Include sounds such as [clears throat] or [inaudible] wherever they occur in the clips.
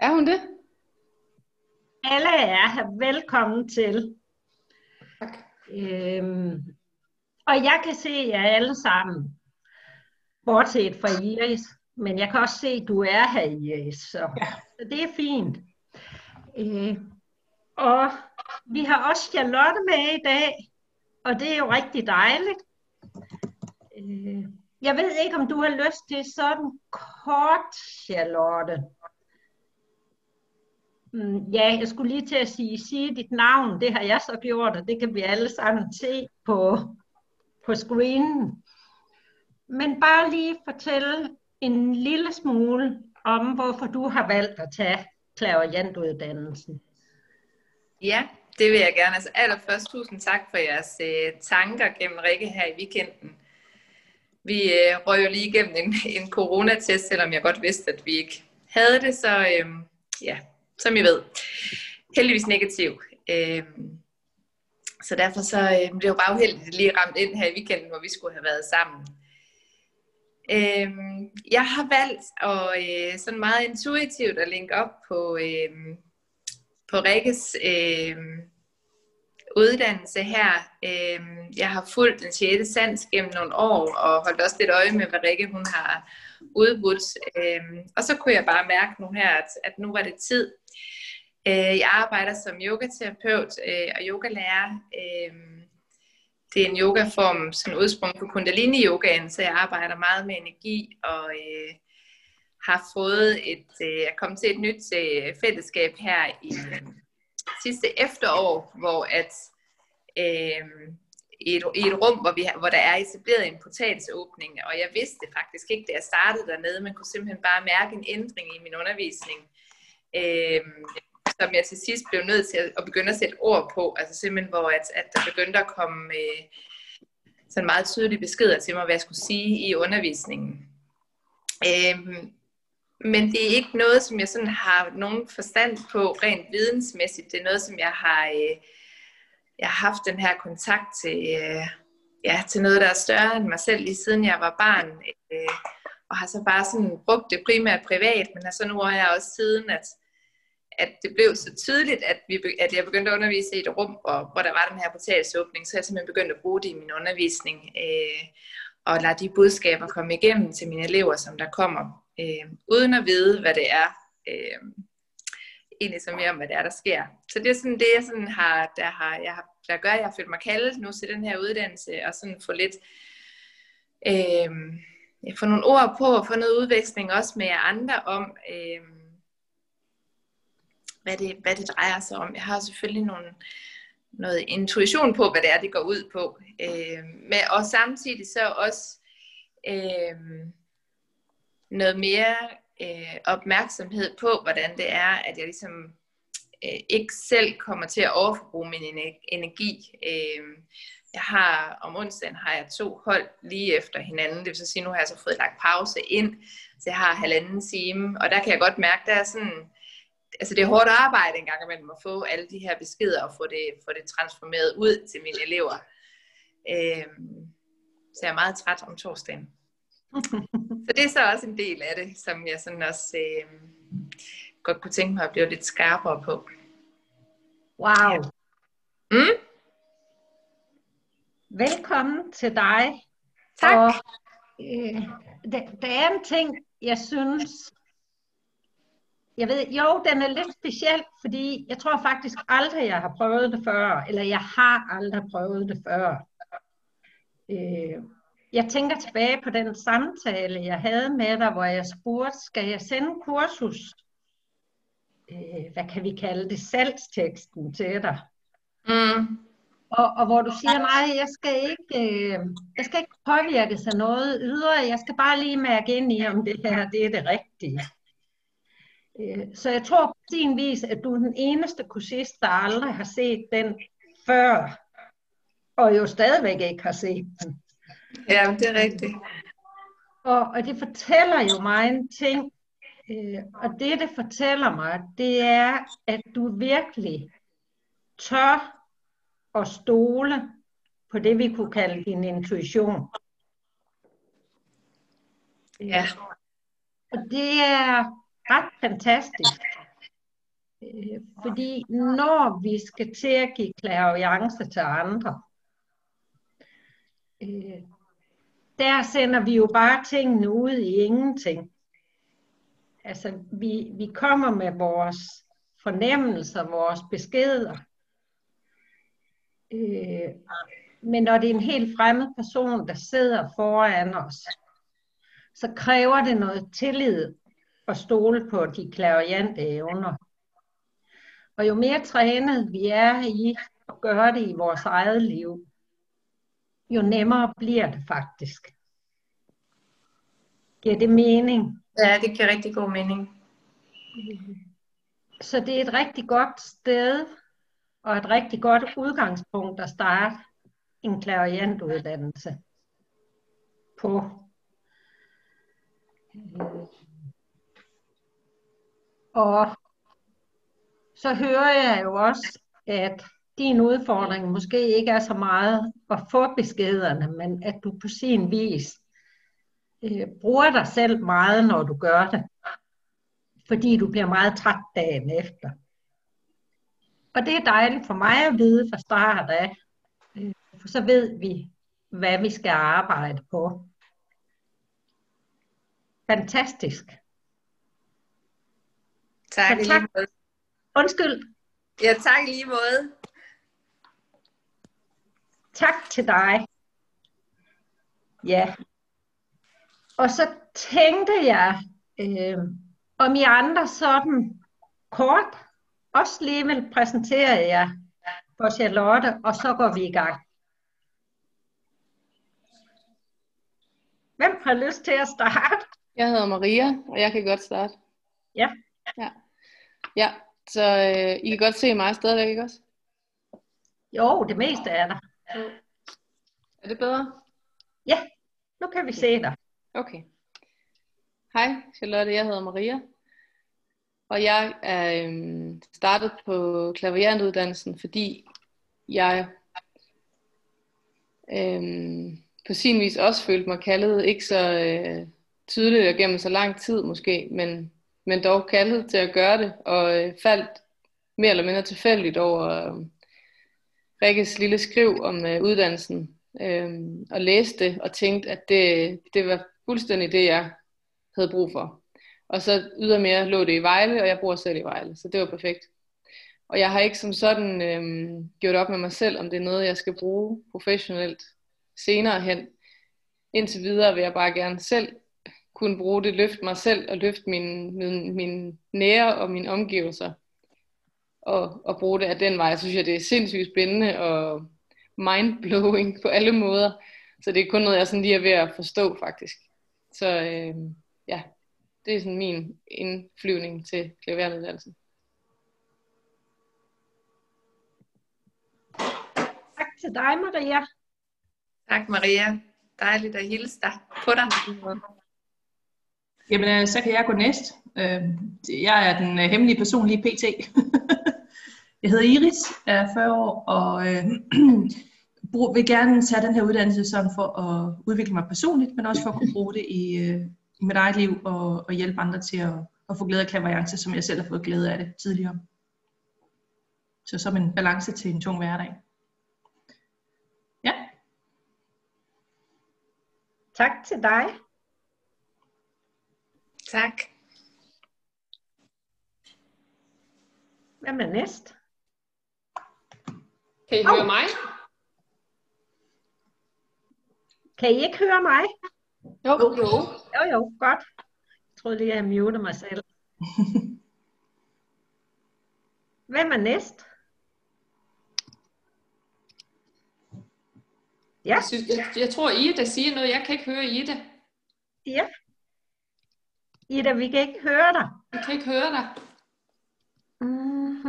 Er hun det? Alle er her. Velkommen til. Tak. Øhm, og jeg kan se jer alle sammen. Bortset fra Iris. Men jeg kan også se, at du er her, Iris. Så, Ja. så det er fint. Øh, og vi har også Charlotte med i dag. Og det er jo rigtig dejligt. Øh, jeg ved ikke, om du har lyst til sådan kort, Charlotte. Mm, ja, jeg skulle lige til at sige, sige dit navn. Det har jeg så gjort, og det kan vi alle sammen se på, på screenen. Men bare lige fortælle en lille smule om, hvorfor du har valgt at tage klaverjantuddannelsen. Ja, det vil jeg gerne. Altså allerførst tusind tak for jeres øh, tanker gennem Rikke her i weekenden. Vi øh, røg jo lige igennem en, en coronatest, selvom jeg godt vidste, at vi ikke havde det. Så øh, ja, som I ved, heldigvis negativ. Øh, så derfor så øh, blev det jo bare uheldigt, at det lige ramt ind her i weekenden, hvor vi skulle have været sammen. Øh, jeg har valgt at øh, sådan meget intuitivt at linke op på, øh, på Rikkes øh, uddannelse her. Øh, jeg har fulgt den 6. sans gennem nogle år, og holdt også lidt øje med, hvad Rikke hun har udbudt. Øh, og så kunne jeg bare mærke nu her, at, at nu var det tid. Øh, jeg arbejder som yogaterapeut øh, og yogalærer. Øh, det er en yogaform, som udsprung på kundalini-yogaen, så jeg arbejder meget med energi og øh, har fået et, øh, jeg kom til et nyt øh, fællesskab her i øh, sidste efterår, hvor at øh, i, et, i et rum, hvor, vi, hvor der er etableret en portalsåbning, og jeg vidste faktisk ikke, da jeg startede dernede, man kunne simpelthen bare mærke en ændring i min undervisning, øh, som jeg til sidst blev nødt til at, at begynde at sætte ord på, altså simpelthen hvor at, at der begyndte at komme øh, sådan meget tydelige beskeder til mig, hvad jeg skulle sige i undervisningen. Øh, men det er ikke noget, som jeg sådan har nogen forstand på rent vidensmæssigt. Det er noget, som jeg har, øh, jeg har haft den her kontakt til, øh, ja, til noget, der er større end mig selv, lige siden jeg var barn. Øh, og har så bare sådan brugt det primært privat, men har så nu har jeg også siden, at, at det blev så tydeligt, at, vi, at jeg begyndte at undervise i et rum, hvor, hvor der var den her portalsåbning, så jeg simpelthen begyndte at bruge det i min undervisning, øh, og lade de budskaber komme igennem til mine elever, som der kommer øh, uden at vide, hvad det er, øh, egentlig så mere om, hvad det er, der sker. Så det er sådan det, jeg sådan har, der, har, jeg har, der gør, at jeg har følt mig kaldet nu til den her uddannelse, og sådan få lidt, øh, få nogle ord på, og få noget udveksling også med jer andre om, øh, hvad, det, hvad det drejer sig om. Jeg har selvfølgelig nogle, noget intuition på, hvad det er, det går ud på. Øh, men, og samtidig så også øh, noget mere øh, opmærksomhed på, hvordan det er, at jeg ligesom øh, ikke selv kommer til at overforbruge min energi. Øh, jeg har om onsdagen har jeg to hold lige efter hinanden. Det vil så sige, nu har jeg så fået lagt pause ind, så jeg har halvanden time, og der kan jeg godt mærke, der er sådan, altså det er hårdt arbejde en gang imellem at få alle de her beskeder og få det, få det transformeret ud til mine elever. Øh, så jeg er meget træt om torsdagen. [laughs] så det er så også en del af det, som jeg sådan også øh, godt kunne tænke mig at blive lidt skarpere på. Wow. Ja. Mm? Velkommen til dig. Tak. Og, øh, der, der er en ting, jeg synes, jeg ved, jo, den er lidt speciel, fordi jeg tror faktisk aldrig, jeg har prøvet det før, eller jeg har aldrig prøvet det før. Øh, jeg tænker tilbage på den samtale, jeg havde med dig, hvor jeg spurgte, skal jeg sende kursus, øh, hvad kan vi kalde det, salgsteksten til dig? Mm. Og, og hvor du siger, nej, jeg skal ikke, øh, jeg skal ikke påvirkes af noget ydre, jeg skal bare lige mærke ind i, om det her det er det rigtige. Øh, så jeg tror på sin vis, at du er den eneste kursist, der aldrig har set den før, og jo stadigvæk ikke har set den. Ja, det er rigtigt. Og, og det fortæller jo mig en ting, øh, og det det fortæller mig, det er, at du virkelig tør at stole på det, vi kunne kalde din intuition. Ja. Og det er ret fantastisk. Øh, fordi når vi skal til at give klaviance til andre, øh, der sender vi jo bare tingene ud i ingenting. Altså, vi, vi kommer med vores fornemmelser, vores beskeder. Øh, men når det er en helt fremmed person, der sidder foran os, så kræver det noget tillid at stole på de klaviante evner. Og jo mere trænet vi er i at gøre det i vores eget liv, jo nemmere bliver det faktisk. Giver det mening? Ja, det giver rigtig god mening. Så det er et rigtig godt sted og et rigtig godt udgangspunkt at starte en klaviantuddannelse på. Og så hører jeg jo også, at din udfordring måske ikke er så meget at få beskederne, men at du på sin vis øh, bruger dig selv meget, når du gør det. Fordi du bliver meget træt dagen efter. Og det er dejligt for mig at vide fra start af, øh, for så ved vi, hvad vi skal arbejde på. Fantastisk. Tak, tak. Undskyld. Ja, tak lige måde. Tak til dig. Ja. Og så tænkte jeg, øh, om I andre sådan kort også lige vil præsentere jer for Charlotte, og så går vi i gang. Hvem har lyst til at starte? Jeg hedder Maria, og jeg kan godt starte. Ja. Ja, ja så øh, I kan godt se mig stadigvæk, ikke også? Jo, det meste er der. Er det bedre? Ja, nu kan vi se dig. Okay. Hej, Charlotte, jeg hedder Maria. Og jeg er øhm, startet på klaverantuddannelsen, fordi jeg øhm, på sin vis også følte mig kaldet, ikke så øh, tydeligt og gennem så lang tid måske, men, men dog kaldet til at gøre det, og øh, faldt mere eller mindre tilfældigt over øh, Rikkes lille skriv om øh, uddannelsen, øh, og læste det og tænkte, at det, det var fuldstændig det, jeg havde brug for. Og så ydermere lå det i Vejle, og jeg bor selv i Vejle, så det var perfekt. Og jeg har ikke som sådan øh, gjort op med mig selv, om det er noget, jeg skal bruge professionelt senere hen. Indtil videre vil jeg bare gerne selv kunne bruge det, løfte mig selv og løfte min, min, min nære og mine omgivelser. Og, og bruge det af den vej. Jeg synes, at det er sindssygt spændende og mindblowing på alle måder. Så det er kun noget, jeg sådan lige er ved at forstå faktisk. Så øh, ja, det er sådan min indflyvning til klaveruddannelsen. Tak til dig, Maria. Tak, Maria. Dejligt at hilse dig på dig. Jamen, øh, så kan jeg gå næst. Øh, Jeg er den øh, hemmelige person lige pt. [laughs] Jeg hedder Iris, er 40 år, og øh, [clears throat] brug- vil gerne tage den her uddannelse sådan for at udvikle mig personligt, men også for at kunne bruge det i, øh, i mit eget liv og, og hjælpe andre til at, at få glæde af klaverance, som jeg selv har fået glæde af det tidligere. Så som en balance til en tung hverdag. Ja, Tak til dig. Tak. Hvem er næst? Kan I Au. høre mig? Kan I ikke høre mig? Jo. jo. Jo, jo, godt. Jeg troede lige, at jeg mutede mig selv. [laughs] Hvem er næst? Ja, Jeg, synes, jeg, jeg tror, Ida siger noget. Jeg kan ikke høre Ida. ja. Ida, vi kan ikke høre dig. Jeg kan ikke høre dig. [laughs] Mm.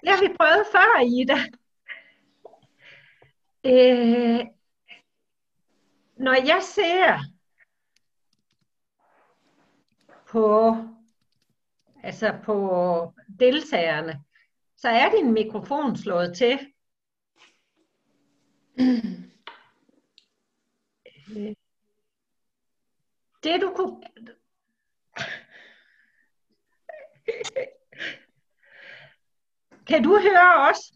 Det har vi prøvet før, Ida. Øh, når jeg ser på, altså på deltagerne, så er din mikrofon slået til. Det du kunne, kan du høre os?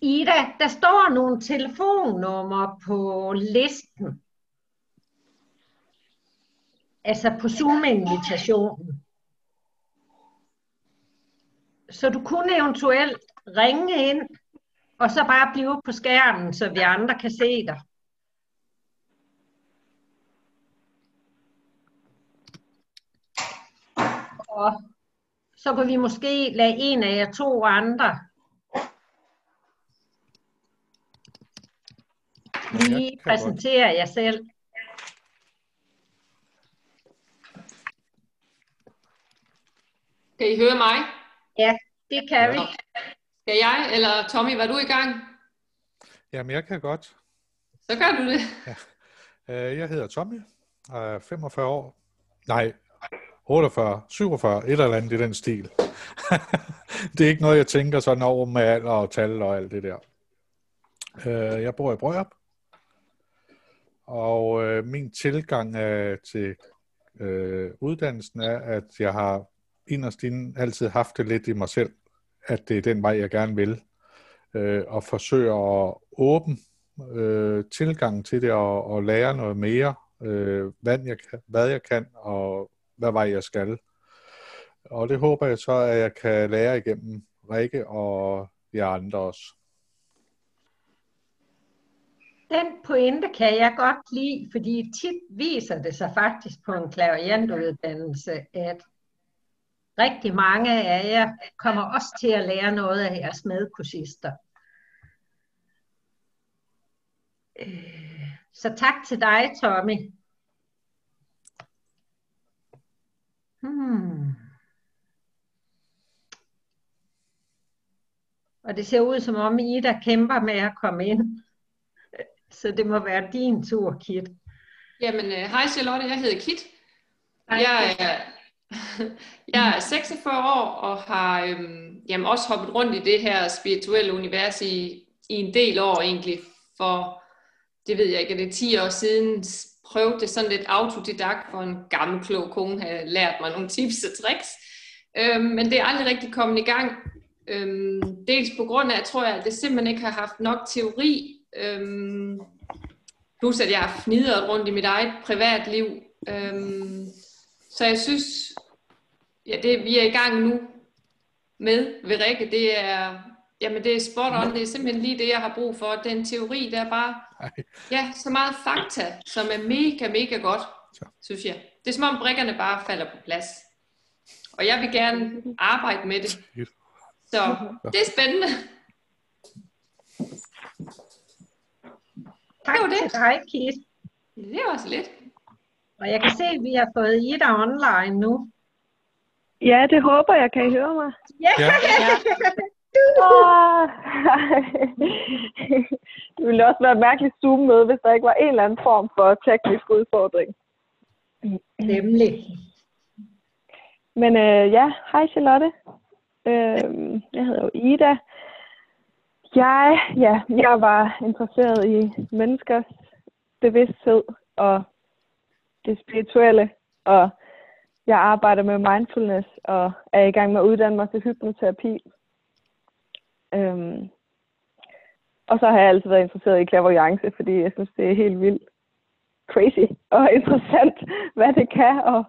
Ida, der står nogle telefonnumre på listen. Altså på Zoom-invitationen. Så du kunne eventuelt ringe ind, og så bare blive på skærmen, så vi andre kan se dig. Og så kan vi måske lade en af jer to andre lige kan godt. præsentere jer selv. Kan I høre mig? Ja, det kan vi. Skal jeg, eller Tommy, var du i gang? Jamen, jeg kan godt. Så gør du det. Øh, Jeg hedder Tommy, og er 45 år. Nej, 48, 47, et eller andet i den stil. [laughs] det er ikke noget, jeg tænker sådan over med alder og tal og alt det der. Øh, Jeg bor i Brørup, og øh, min tilgang er til øh, uddannelsen er, at jeg har inderst inden altid haft det lidt i mig selv, at det er den vej, jeg gerne vil, øh, og forsøge at åbne øh, tilgangen til det og, og lære noget mere, øh, hvad, jeg kan, hvad jeg kan og hvad vej jeg skal. Og det håber jeg så, at jeg kan lære igennem Rikke og jer andre også. Den pointe kan jeg godt lide, fordi tit viser det sig faktisk på en klaviantuddannelse, at rigtig mange af jer kommer også til at lære noget af jeres medkursister. Øh, så tak til dig, Tommy. Hmm. Og det ser ud som om Ida kæmper med at komme ind. Så det må være din tur, Kit. Jamen, øh, hej Charlotte, jeg hedder Kit. Jeg er, [laughs] jeg er 46 år og har øhm, jamen, også hoppet rundt i det her spirituelle univers i, i en del år egentlig. For det ved jeg ikke, er det 10 år siden prøve det sådan lidt autodidakt, for en gammel klog kone havde lært mig nogle tips og tricks. Øhm, men det er aldrig rigtig kommet i gang. Øhm, dels på grund af, at tror jeg, at det simpelthen ikke har haft nok teori. Øhm, plus at jeg har fnidret rundt i mit eget privatliv. Øhm, så jeg synes, ja, det vi er i gang nu med ved Rikke, det er, jamen det er spot on, det er simpelthen lige det, jeg har brug for. Den teori, der er bare, ja, så meget fakta, som er mega, mega godt, Så. synes jeg. Det er som om brikkerne bare falder på plads. Og jeg vil gerne arbejde med det. Så det er spændende. Tak Det var det. til dig, Kit. Det var så lidt. Og jeg kan se, at vi har fået Ida online nu. Ja, det håber jeg. Kan I høre mig? Ja, Ja. [laughs] [laughs] Åh, det ville også være et mærkeligt Zoom-møde, hvis der ikke var en eller anden form for teknisk udfordring. nemlig. Men øh, ja, hej Charlotte. Øh, jeg hedder jo Ida. Jeg, ja, jeg var interesseret i menneskers bevidsthed og det spirituelle, og jeg arbejder med mindfulness og er i gang med at uddanne mig til hypnoterapi. Øhm, og så har jeg altid været interesseret i clairvoyance, fordi jeg synes, det er helt vildt crazy og [laughs] interessant, hvad det kan, og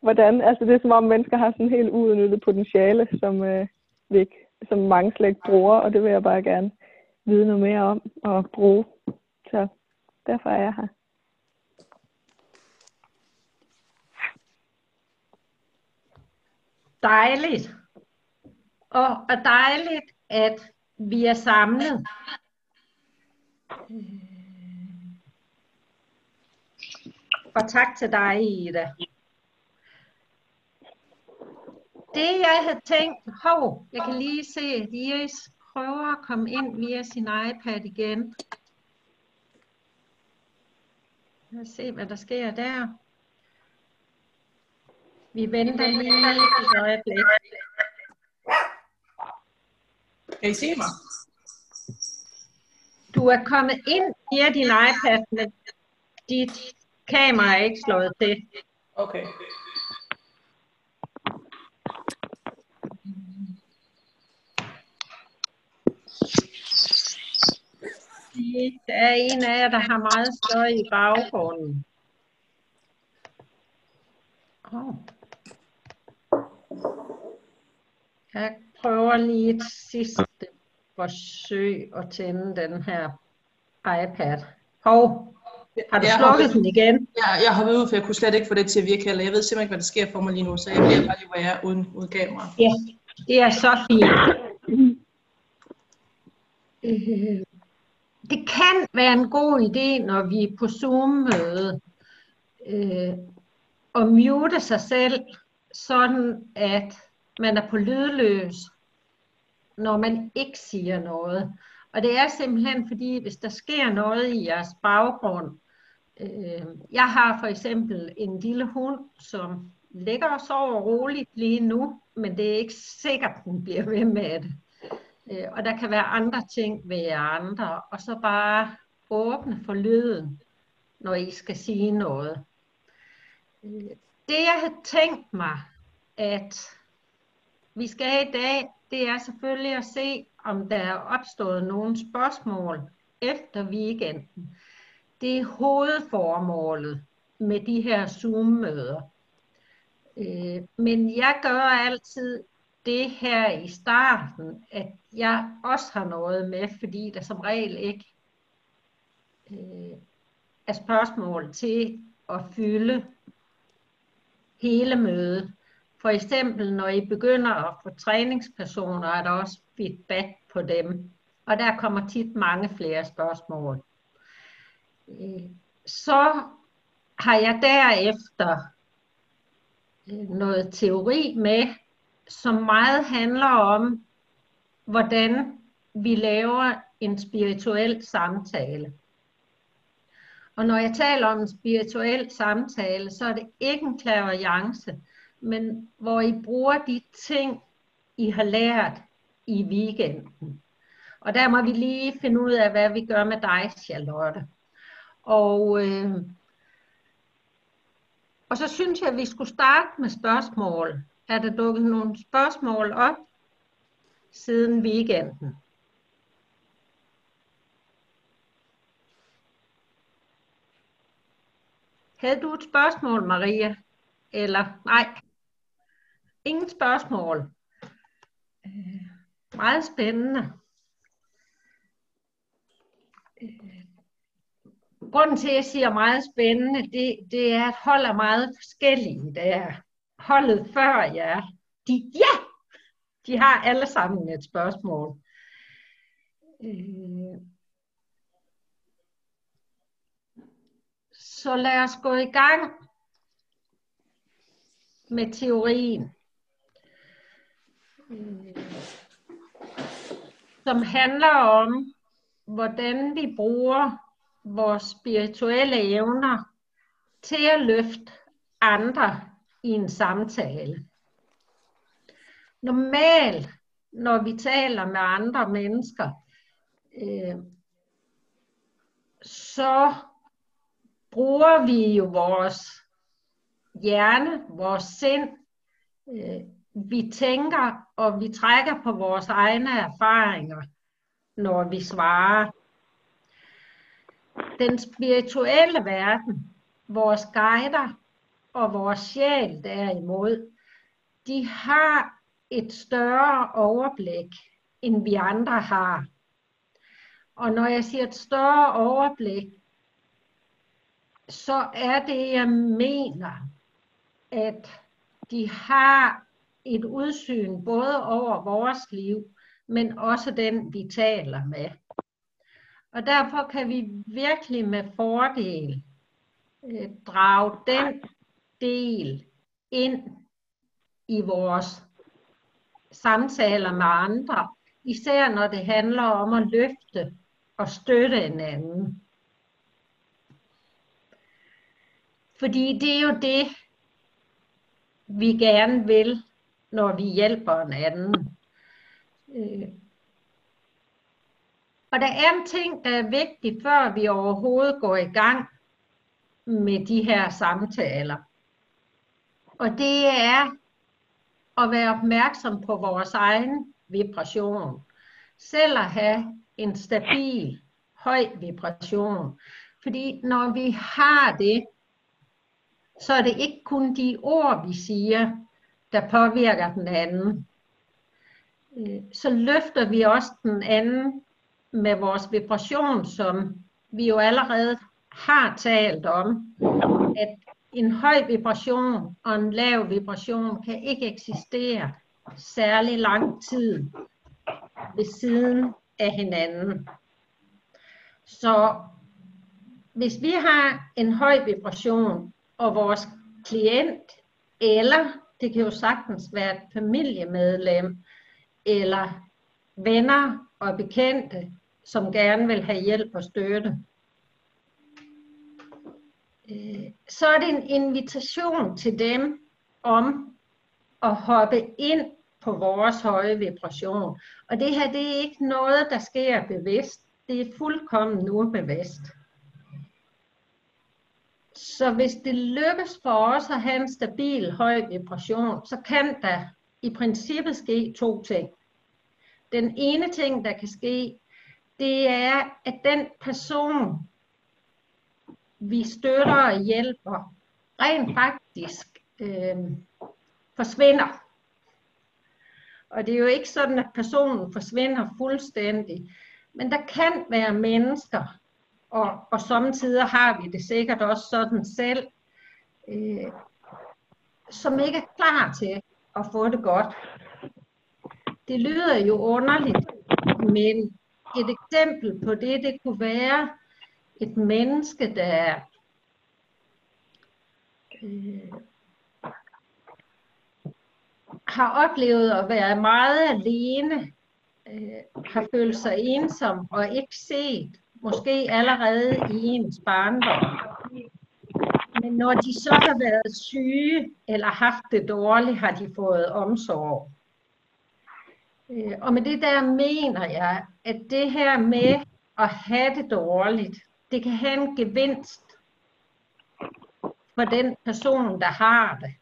hvordan, altså det er som om mennesker har sådan helt uudnyttet potentiale, som, øh, vi ikke, som mange slet ikke bruger, og det vil jeg bare gerne vide noget mere om og bruge. Så derfor er jeg her. Dejligt. Og, og dejligt, at vi er samlet. Og tak til dig, Ida. Det jeg havde tænkt, hov, jeg kan lige se, at Iris prøver at komme ind via sin iPad igen. Lad os se, hvad der sker der. Vi venter lige et øjeblik. Kan I se mig? Du er kommet ind via din iPad, men dit kamera er ikke slået til. Okay. Det er en af jer, der har meget støj i baggrunden. Oh. Ah. Jeg prøver lige et sidste forsøg at tænde den her iPad. Hov, har du Jeg slukket har- den igen? Jeg, jeg har været ude, for jeg kunne slet ikke få det til at virke heller. Jeg ved simpelthen ikke, hvad der sker for mig lige nu, så jeg bliver bare lige, hvor jeg er uden, uden kamera. Ja, det er så fint. Øh, Det kan være en god idé, når vi er på Zoom-møde, øh, at mute sig selv, sådan at man er på lydløs, når man ikke siger noget. Og det er simpelthen fordi, hvis der sker noget i jeres baggrund, øh, jeg har for eksempel en lille hund, som ligger og sover roligt lige nu, men det er ikke sikkert, hun den bliver ved med det. Øh, og der kan være andre ting ved jer andre, og så bare åbne for lyden, når I skal sige noget. Øh, det jeg havde tænkt mig, at vi skal have i dag, det er selvfølgelig at se, om der er opstået nogle spørgsmål efter weekenden. Det er hovedformålet med de her Zoom-møder. Øh, Men jeg gør altid det her i starten, at jeg også har noget med, fordi der som regel ikke øh, er spørgsmål til at fylde hele mødet. For eksempel, når I begynder at få træningspersoner, er der også feedback på dem. Og der kommer tit mange flere spørgsmål. Øh, så har jeg derefter øh, noget teori med, som meget handler om, hvordan vi laver en spirituel samtale. Og når jeg taler om en spirituel samtale, så er det ikke en klaverjance, men hvor I bruger de ting, I har lært i weekenden. Og der må vi lige finde ud af, hvad vi gør med dig, Charlotte. Og, øh, og så synes jeg, at vi skulle starte med spørgsmål. Er der dukket nogle spørgsmål op siden weekenden? Havde du et spørgsmål, Maria? Eller nej? Ingen spørgsmål. Øh, Meget spændende. Øh, Grunden til, at jeg siger meget spændende, det, det er, at hold er meget forskellige. Det er holdet før jer. De, ja, de har alle sammen et spørgsmål. Øh, Så lad os gå i gang med teorien, øh, som handler om, hvordan vi bruger vores spirituelle evner til at løfte andre i en samtale. Normalt, når vi taler med andre mennesker, øh, så bruger vi jo vores hjerne, vores sind. Øh, vi tænker, og vi trækker på vores egne erfaringer, når vi svarer. Den spirituelle verden, vores guider og vores sjæl derimod, de har et større overblik, end vi andre har. Og når jeg siger et større overblik, så er det, jeg mener, at de har et udsyn både over vores liv, men også den, vi taler med. Og derfor kan vi virkelig med fordel øh, drage den del ind i vores samtaler med andre, især når det handler om at løfte og støtte en anden. Fordi det er jo det, vi gerne vil, når vi hjælper en anden. Øh. Og der er en ting, der er vigtig, før vi overhovedet går i gang med de her samtaler. Og det er at være opmærksom på vores egen vibration. Selv at have en stabil, høj vibration. Fordi når vi har det, så er det ikke kun de ord, vi siger, der påvirker den anden. Øh, så løfter vi også den anden med vores vibration, som vi jo allerede har talt om, at en høj vibration og en lav vibration kan ikke eksistere særlig lang tid ved siden af hinanden. Så hvis vi har en høj vibration, og vores klient, eller det kan jo sagtens være et familiemedlem, eller venner og bekendte, som gerne vil have hjælp og støtte, øh, så er det en invitation til dem om at hoppe ind på vores høje vibration. Og det her, det er ikke noget, der sker bevidst. Det er fuldkommen ubevidst. Så hvis det lykkes for os at have en stabil høj vibration, så kan der i princippet ske to ting. Den ene ting, der kan ske, det er, at den person, vi støtter og hjælper, rent faktisk øh, forsvinder. Og det er jo ikke sådan, at personen forsvinder fuldstændig. Men der kan være mennesker, og, og samtidig har vi det sikkert også sådan selv, øh, som ikke er klar til at få det godt. Det lyder jo underligt, men et eksempel på det, det kunne være et menneske, der øh, har oplevet at være meget alene, øh, har følt sig ensom og ikke set, måske allerede i ens barndom. Men når de så har været syge eller haft det dårligt, har de fået omsorg. Øh, og med det der mener jeg, at det her med at have det dårligt, det kan have en gevinst for den person, der har det.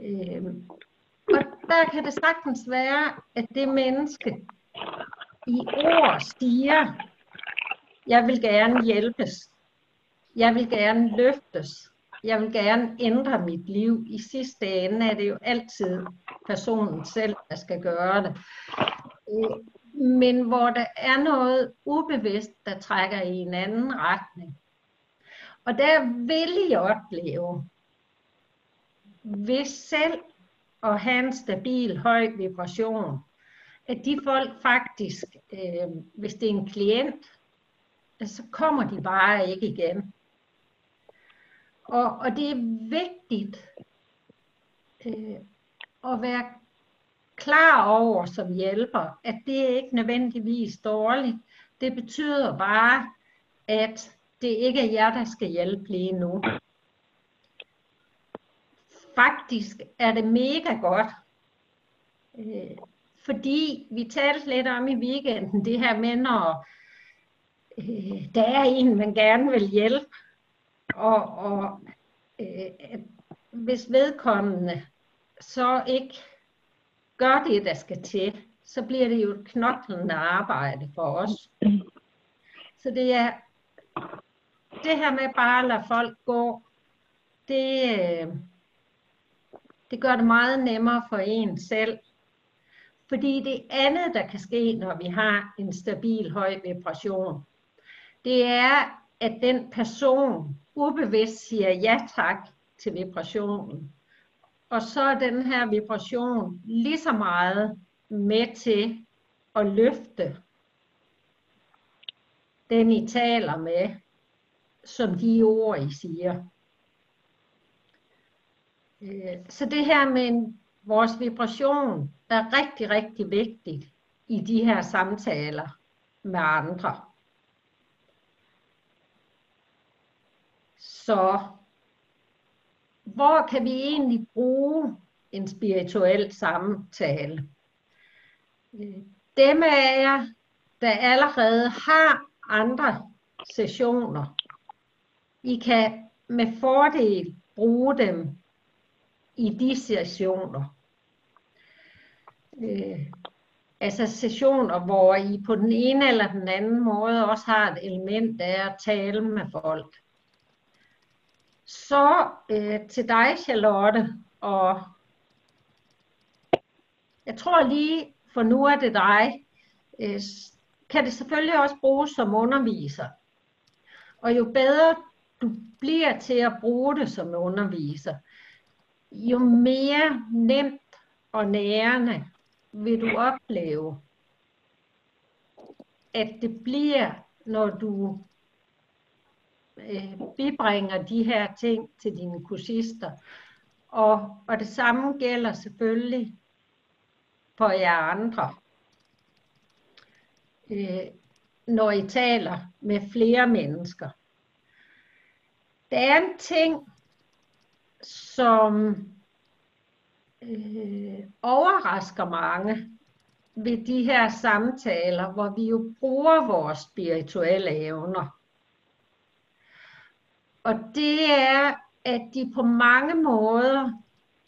Øh, og der kan det sagtens være, at det menneske i ord siger, jeg vil gerne hjælpes. Jeg vil gerne løftes. Jeg vil gerne ændre mit liv. I sidste ende er det jo altid personen selv, der skal gøre det. Men hvor der er noget ubevidst, der trækker i en anden retning. Og der vil jeg opleve, hvis selv at have en stabil, høj vibration, at de folk faktisk, øh, hvis det er en klient, så kommer de bare ikke igen. Og, og det er vigtigt øh, at være klar over som hjælper, at det er ikke nødvendigvis dårligt. Det betyder bare, at det ikke er jer, der skal hjælpe lige nu. Faktisk er det mega godt, øh, fordi vi talte lidt om i weekenden, det her med, når øh, der er en, man gerne vil hjælpe, og, og øh, hvis vedkommende så ikke gør det, der skal til, så bliver det jo et knoklende arbejde for os. Så det er det her med bare at lade folk gå, det, øh, det gør det meget nemmere for en selv. Fordi det andet, der kan ske, når vi har en stabil høj vibration, det er, at den person ubevidst siger ja tak til vibrationen. Og så er den her vibration lige så meget med til at løfte den, I taler med, som de ord, I siger. Øh, så det her med vores vibration er rigtig, rigtig vigtigt i de her samtaler med andre. Så hvor kan vi egentlig bruge en spirituel samtale? Øh, dem af jer, der allerede har andre sessioner, I kan med fordel bruge dem i de sessioner. Øh, altså sessioner, hvor I på den ene eller den anden måde også har et element af at tale med folk. Så øh, til dig, Charlotte, og jeg tror lige, for nu er det dig, øh, kan det selvfølgelig også bruges som underviser. Og jo bedre du bliver til at bruge det som underviser, jo mere nemt og nærende vil du opleve, at det bliver, når du øh, bibringer de her ting til dine kursister. Og, og det samme gælder selvfølgelig for jer andre. Øh, når I taler med flere mennesker. Der er en ting, som øh, overrasker mange ved de her samtaler, hvor vi jo bruger vores spirituelle evner. Og det er, at de på mange måder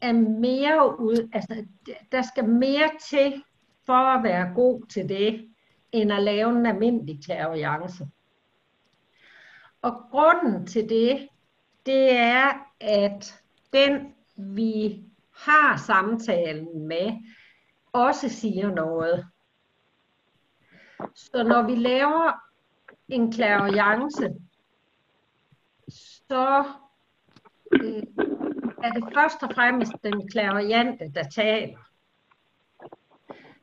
er mere ud, altså der skal mere til for at være god til det, end at lave en almindelig klaviance. Og grunden til det, det er, at den vi har samtalen med, også siger noget. Så når vi laver en klaviance, så øh, er det først og fremmest den klaviante, der taler.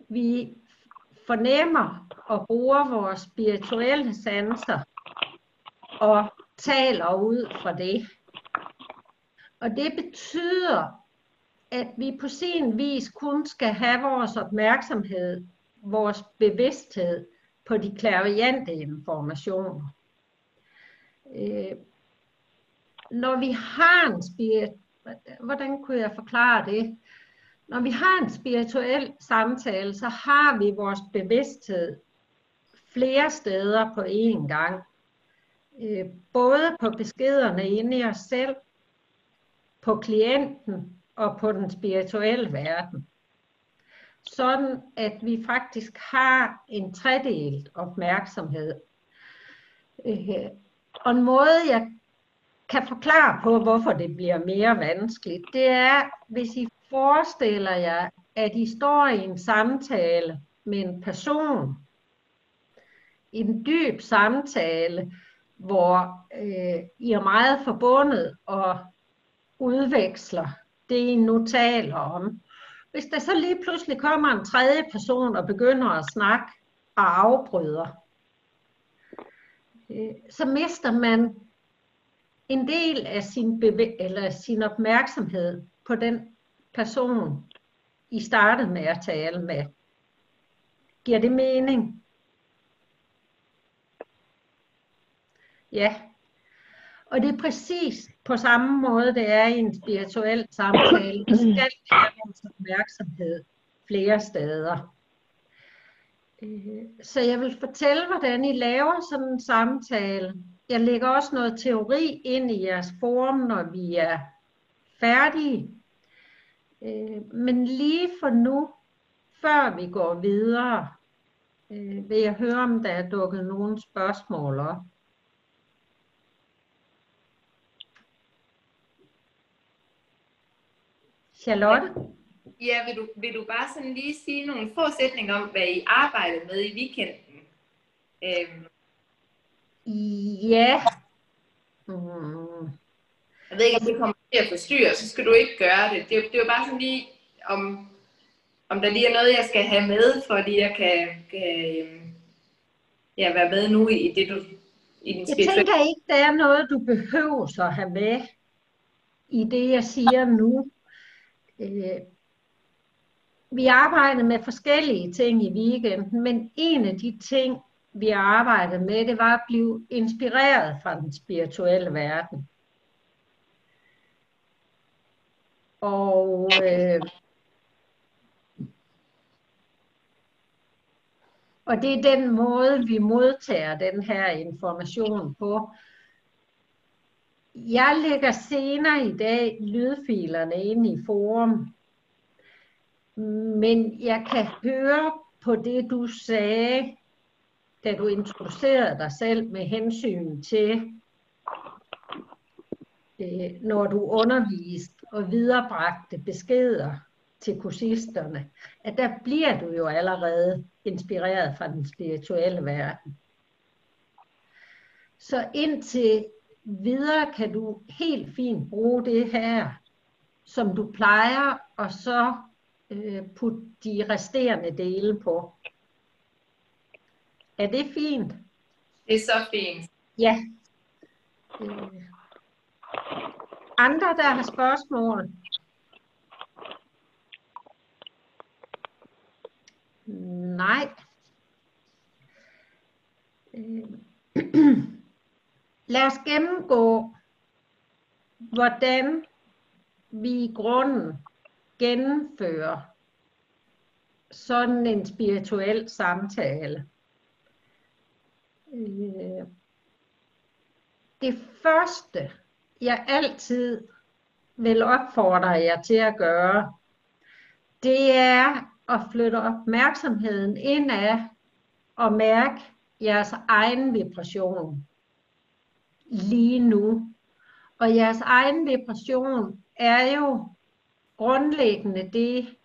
Vi fornemmer og bruger vores spirituelle sanser og taler ud fra det. Og det betyder, at vi på sin vis kun skal have vores opmærksomhed, vores bevidsthed på de klaviante informationer. Øh, når vi har en spirit, hvordan kunne jeg forklare det? Når vi har en spirituel samtale, så har vi vores bevidsthed flere steder på én gang. Øh, både på beskederne inde i os selv, på klienten og på den spirituelle verden. Sådan at vi faktisk har en tredelt opmærksomhed. Øh, og en måde, jeg kan forklare på, hvorfor det bliver mere vanskeligt, det er, hvis I forestiller jer, at I står i en samtale med en person, en dyb samtale, hvor øh, I er meget forbundet og udveksler det, I nu taler om. Hvis der så lige pludselig kommer en tredje person og begynder at snakke og afbryder, øh, så mister man en del af sin, bevæ- eller sin opmærksomhed på den person, I startede med at tale med. Giver det mening? Ja. Og det er præcis på samme måde, det er i en spirituel samtale. Vi skal have vores opmærksomhed flere steder. Øh, så jeg vil fortælle, hvordan I laver sådan en samtale. Jeg lægger også noget teori ind i jeres forum, når vi er færdige. Øh, men lige for nu, før vi går videre, øh, vil jeg høre, om der er dukket nogle spørgsmål op. Charlotte? Ja, vil du, vil du bare sådan lige sige nogle få sætninger om, hvad I arbejder med i weekenden? Øhm. Ja. Mm. Jeg ved ikke, om det kommer til at forstyrre, så skal du ikke gøre det. Det er, det er jo bare sådan lige, om, om der lige er noget, jeg skal have med, fordi jeg kan, kan øhm, ja, være med nu i det, du i den Jeg tænker ikke, der er noget, du behøver at have med i det, jeg siger nu. Øh, vi arbejder med forskellige ting i weekenden, men en af de ting, vi arbejdede med, det var at blive inspireret fra den spirituelle verden. Og øh, og det er den måde, vi modtager den her information på. Jeg lægger senere i dag lydfilerne ind i forum, men jeg kan høre på det, du sagde, da du introducerede dig selv med hensyn til, øh, når du underviste og viderebragte beskeder til kursisterne, at der bliver du jo allerede inspireret fra den spirituelle verden. Så indtil videre kan du helt fint bruge det her, som du plejer, og så øh, putte de resterende dele på. Er det fint? Det er så fint. Ja. Andre, der har spørgsmål? Nej. Lad os gennemgå, hvordan vi i grunden gennemfører sådan en spirituel samtale. Øh, det første, jeg altid vil opfordre jer til at gøre, det er at flytte opmærksomheden indad og mærke jeres egen vibration lige nu. Og jeres egen vibration er jo grundlæggende det,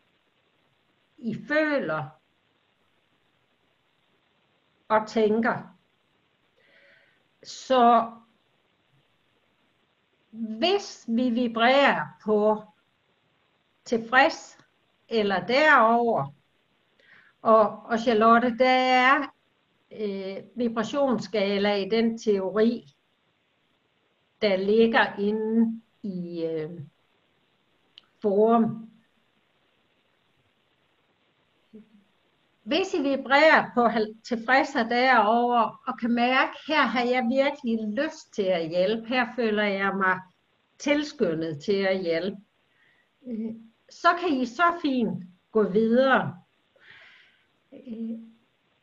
I føler og tænker. Så hvis vi vibrerer på tilfreds eller derover, og, og Charlotte, der er øh, vibrationsskala i den teori, der ligger inde i øh, forum. Hvis I vibrerer på tilfredser derover og kan mærke, her har jeg virkelig lyst til at hjælpe, her føler jeg mig tilskyndet til at hjælpe, så kan I så fint gå videre.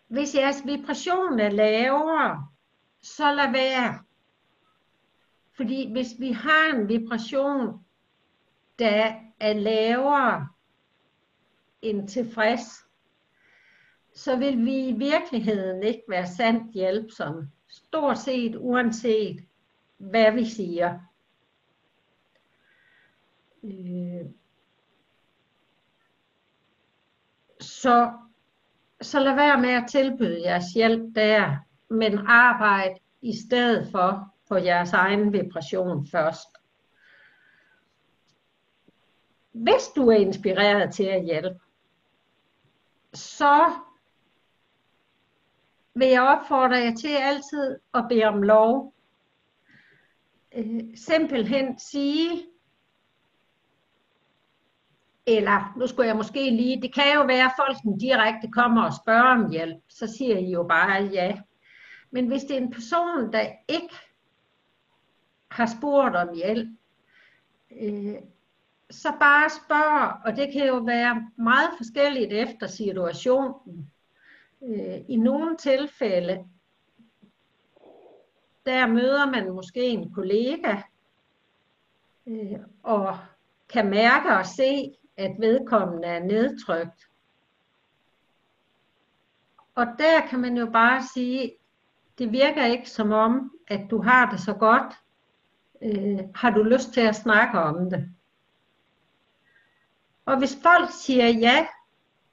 Hvis jeres vibration er lavere, så lad være. Fordi hvis vi har en vibration, der er lavere end tilfreds, så vil vi i virkeligheden ikke være sandt hjælpsomme. Stort set uanset hvad vi siger. Øh. Så, så lad være med at tilbyde jeres hjælp der, men arbejde i stedet for på jeres egen vibration først. Hvis du er inspireret til at hjælpe, så vil jeg opfordre jer til altid at bede om lov. Øh, simpelthen sige, eller nu skulle jeg måske lige, det kan jo være, at folk direkte kommer og spørger om hjælp, så siger I jo bare ja. Men hvis det er en person, der ikke har spurgt om hjælp, øh, så bare spørg, og det kan jo være meget forskelligt efter situationen. Øh, I nogle tilfælde, der møder man måske en kollega, øh, og kan mærke og se, at vedkommende er nedtrykt. Og der kan man jo bare sige, det virker ikke som om, at du har det så godt, øh, har du lyst til at snakke om det? Og hvis folk siger ja,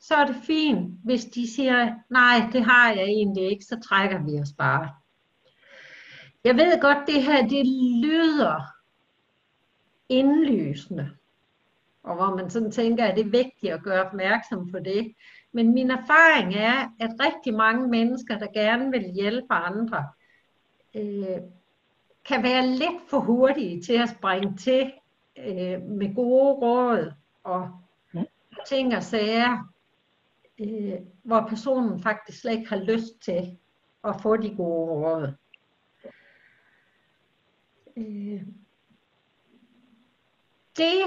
så er det fint. Hvis de siger, nej, det har jeg egentlig ikke, så trækker vi os bare. Jeg ved godt, det her, det lyder indlysende. Og hvor man sådan tænker, at det er vigtigt at gøre opmærksom på det. Men min erfaring er, at rigtig mange mennesker, der gerne vil hjælpe andre, øh, kan være lidt for hurtige til at springe til øh, med gode råd og ting og sager, øh, hvor personen faktisk slet ikke har lyst til at få de gode råd. Øh, det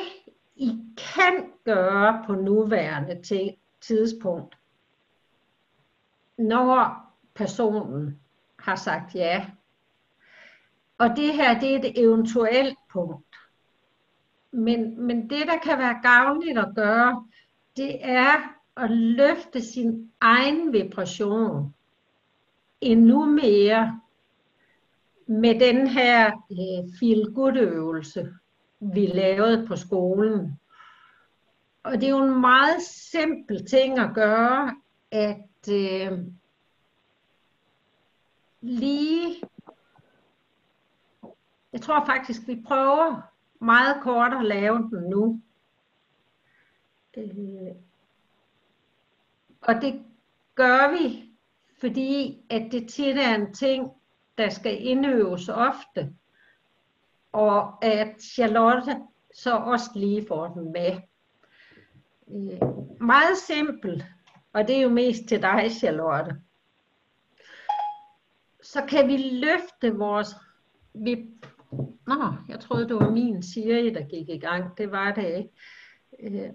I kan gøre på nuværende tidspunkt, når personen har sagt ja og det her, det er et eventuelt punkt. Men, men det, der kan være gavnligt at gøre, det er at løfte sin egen vibration endnu mere med den her øh, feel good øvelse, vi lavede på skolen. Og det er jo en meget simpel ting at gøre, at øh, lige, jeg tror faktisk, vi prøver meget kort at lave den nu. Øh, og det gør vi, fordi at det tit er en ting, der skal indøves ofte, og at Charlotte så også lige får den med. Øh, meget simpelt, og det er jo mest til dig, Charlotte. Så kan vi løfte vores... Vi, nå, jeg troede, det var min Siri, der gik i gang. Det var det ikke. Øh,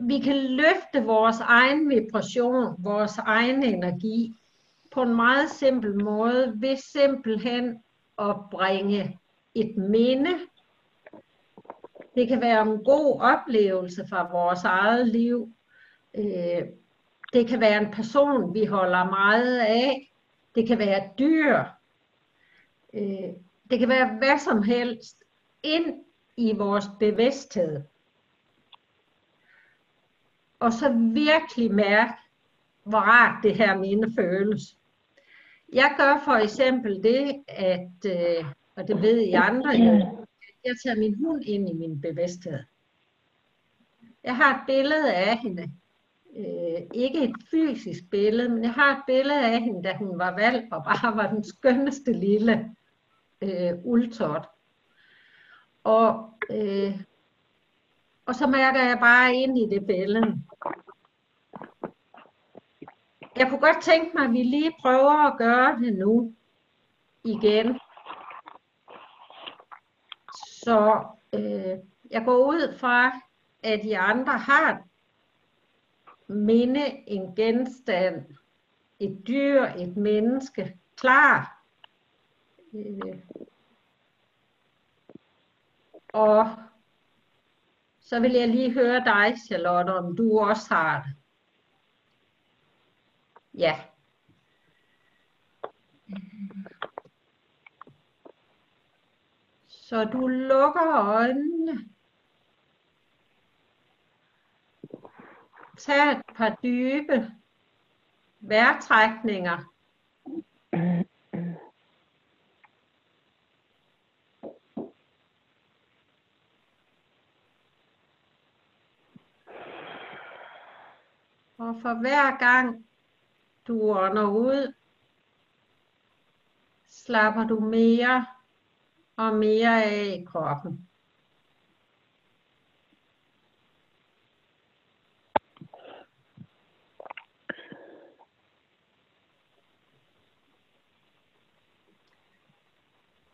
vi kan løfte vores egen vibration, vores egen energi på en meget simpel måde, ved simpelthen at bringe et minde. Det kan være en god oplevelse fra vores eget liv. Øh, det kan være en person, vi holder meget af. Det kan være et dyr. Øh, det kan være hvad som helst ind i vores bevidsthed og så virkelig mærke, hvor rart det her minde føles. Jeg gør for eksempel det, at, øh, og det ved I andre jo, at jeg tager min hund ind i min bevidsthed. Jeg har et billede af hende. Øh, ikke et fysisk billede, men jeg har et billede af hende, da hun var valg og bare var den skønneste lille øh, ultot. Og øh, og så mærker jeg bare ind i det billede. Jeg kunne godt tænke mig, at vi lige prøver at gøre det nu igen. Så øh, jeg går ud fra, at de andre har minde, en genstand, et dyr, et menneske klar. Øh, og så vil jeg lige høre dig, Charlotte, om du også har det. Ja. Så du lukker øjnene. Tag et par dybe vejrtrækninger. [clears throat] Og for hver gang du ånder ud, slapper du mere og mere af i kroppen.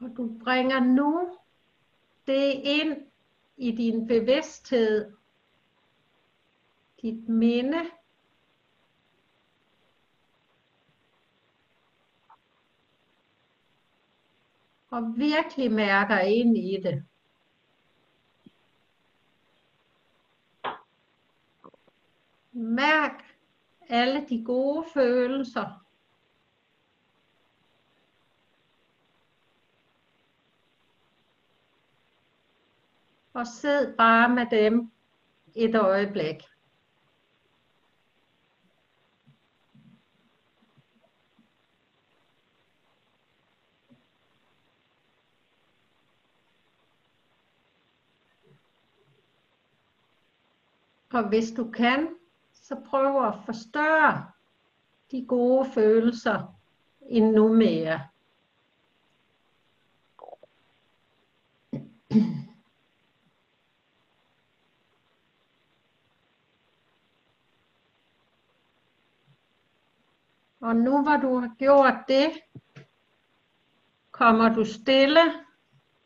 Og du bringer nu det ind i din bevidsthed, dit minde, og virkelig mærker ind i det. Mærk alle de gode følelser. Og sid bare med dem et øjeblik. Og hvis du kan, så prøv at forstørre de gode følelser endnu mere. Og nu hvor du har gjort det, kommer du stille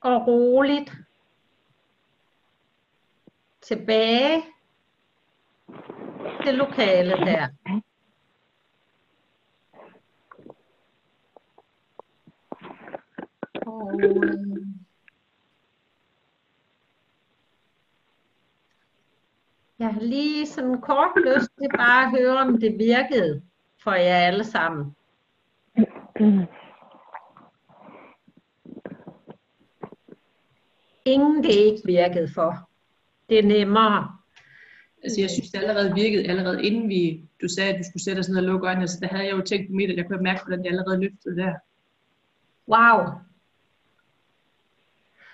og roligt tilbage det lokale her. Og, øh, Jeg har lige sådan kort lyst til bare at høre, om det virkede for jer alle sammen. Ingen det ikke virkede for. Det er nemmere. Altså jeg synes, det allerede virkede, allerede inden vi, du sagde, at du skulle sætte dig ned og lukke øjnene, så der havde jeg jo tænkt på mit, at jeg kunne mærke, hvordan det allerede løftede der. Wow.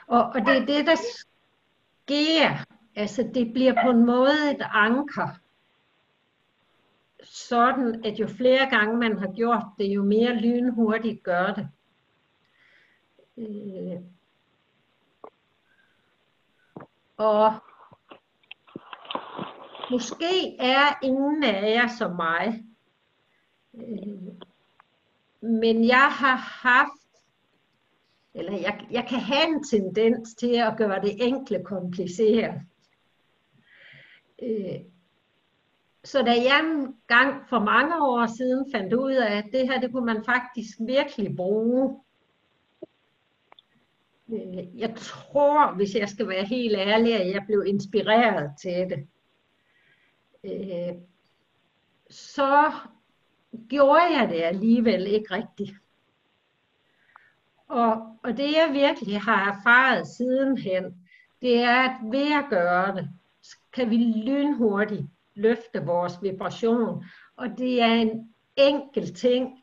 Og, og det er det, der sker. Altså det bliver på en måde et anker. Sådan, at jo flere gange man har gjort det, jo mere lynhurtigt gør det. Øh. Og måske er ingen af jer som mig. Øh, men jeg har haft, eller jeg, jeg kan have en tendens til at gøre det enkle kompliceret. Øh, så da jeg en gang for mange år siden fandt ud af, at det her, det kunne man faktisk virkelig bruge. Øh, jeg tror, hvis jeg skal være helt ærlig, at jeg blev inspireret til det. Øh, så gjorde jeg det alligevel ikke rigtigt. Og, og det jeg virkelig har erfaret sidenhen, det er, at ved at gøre det, kan vi lynhurtigt løfte vores vibration. Og det er en enkel ting.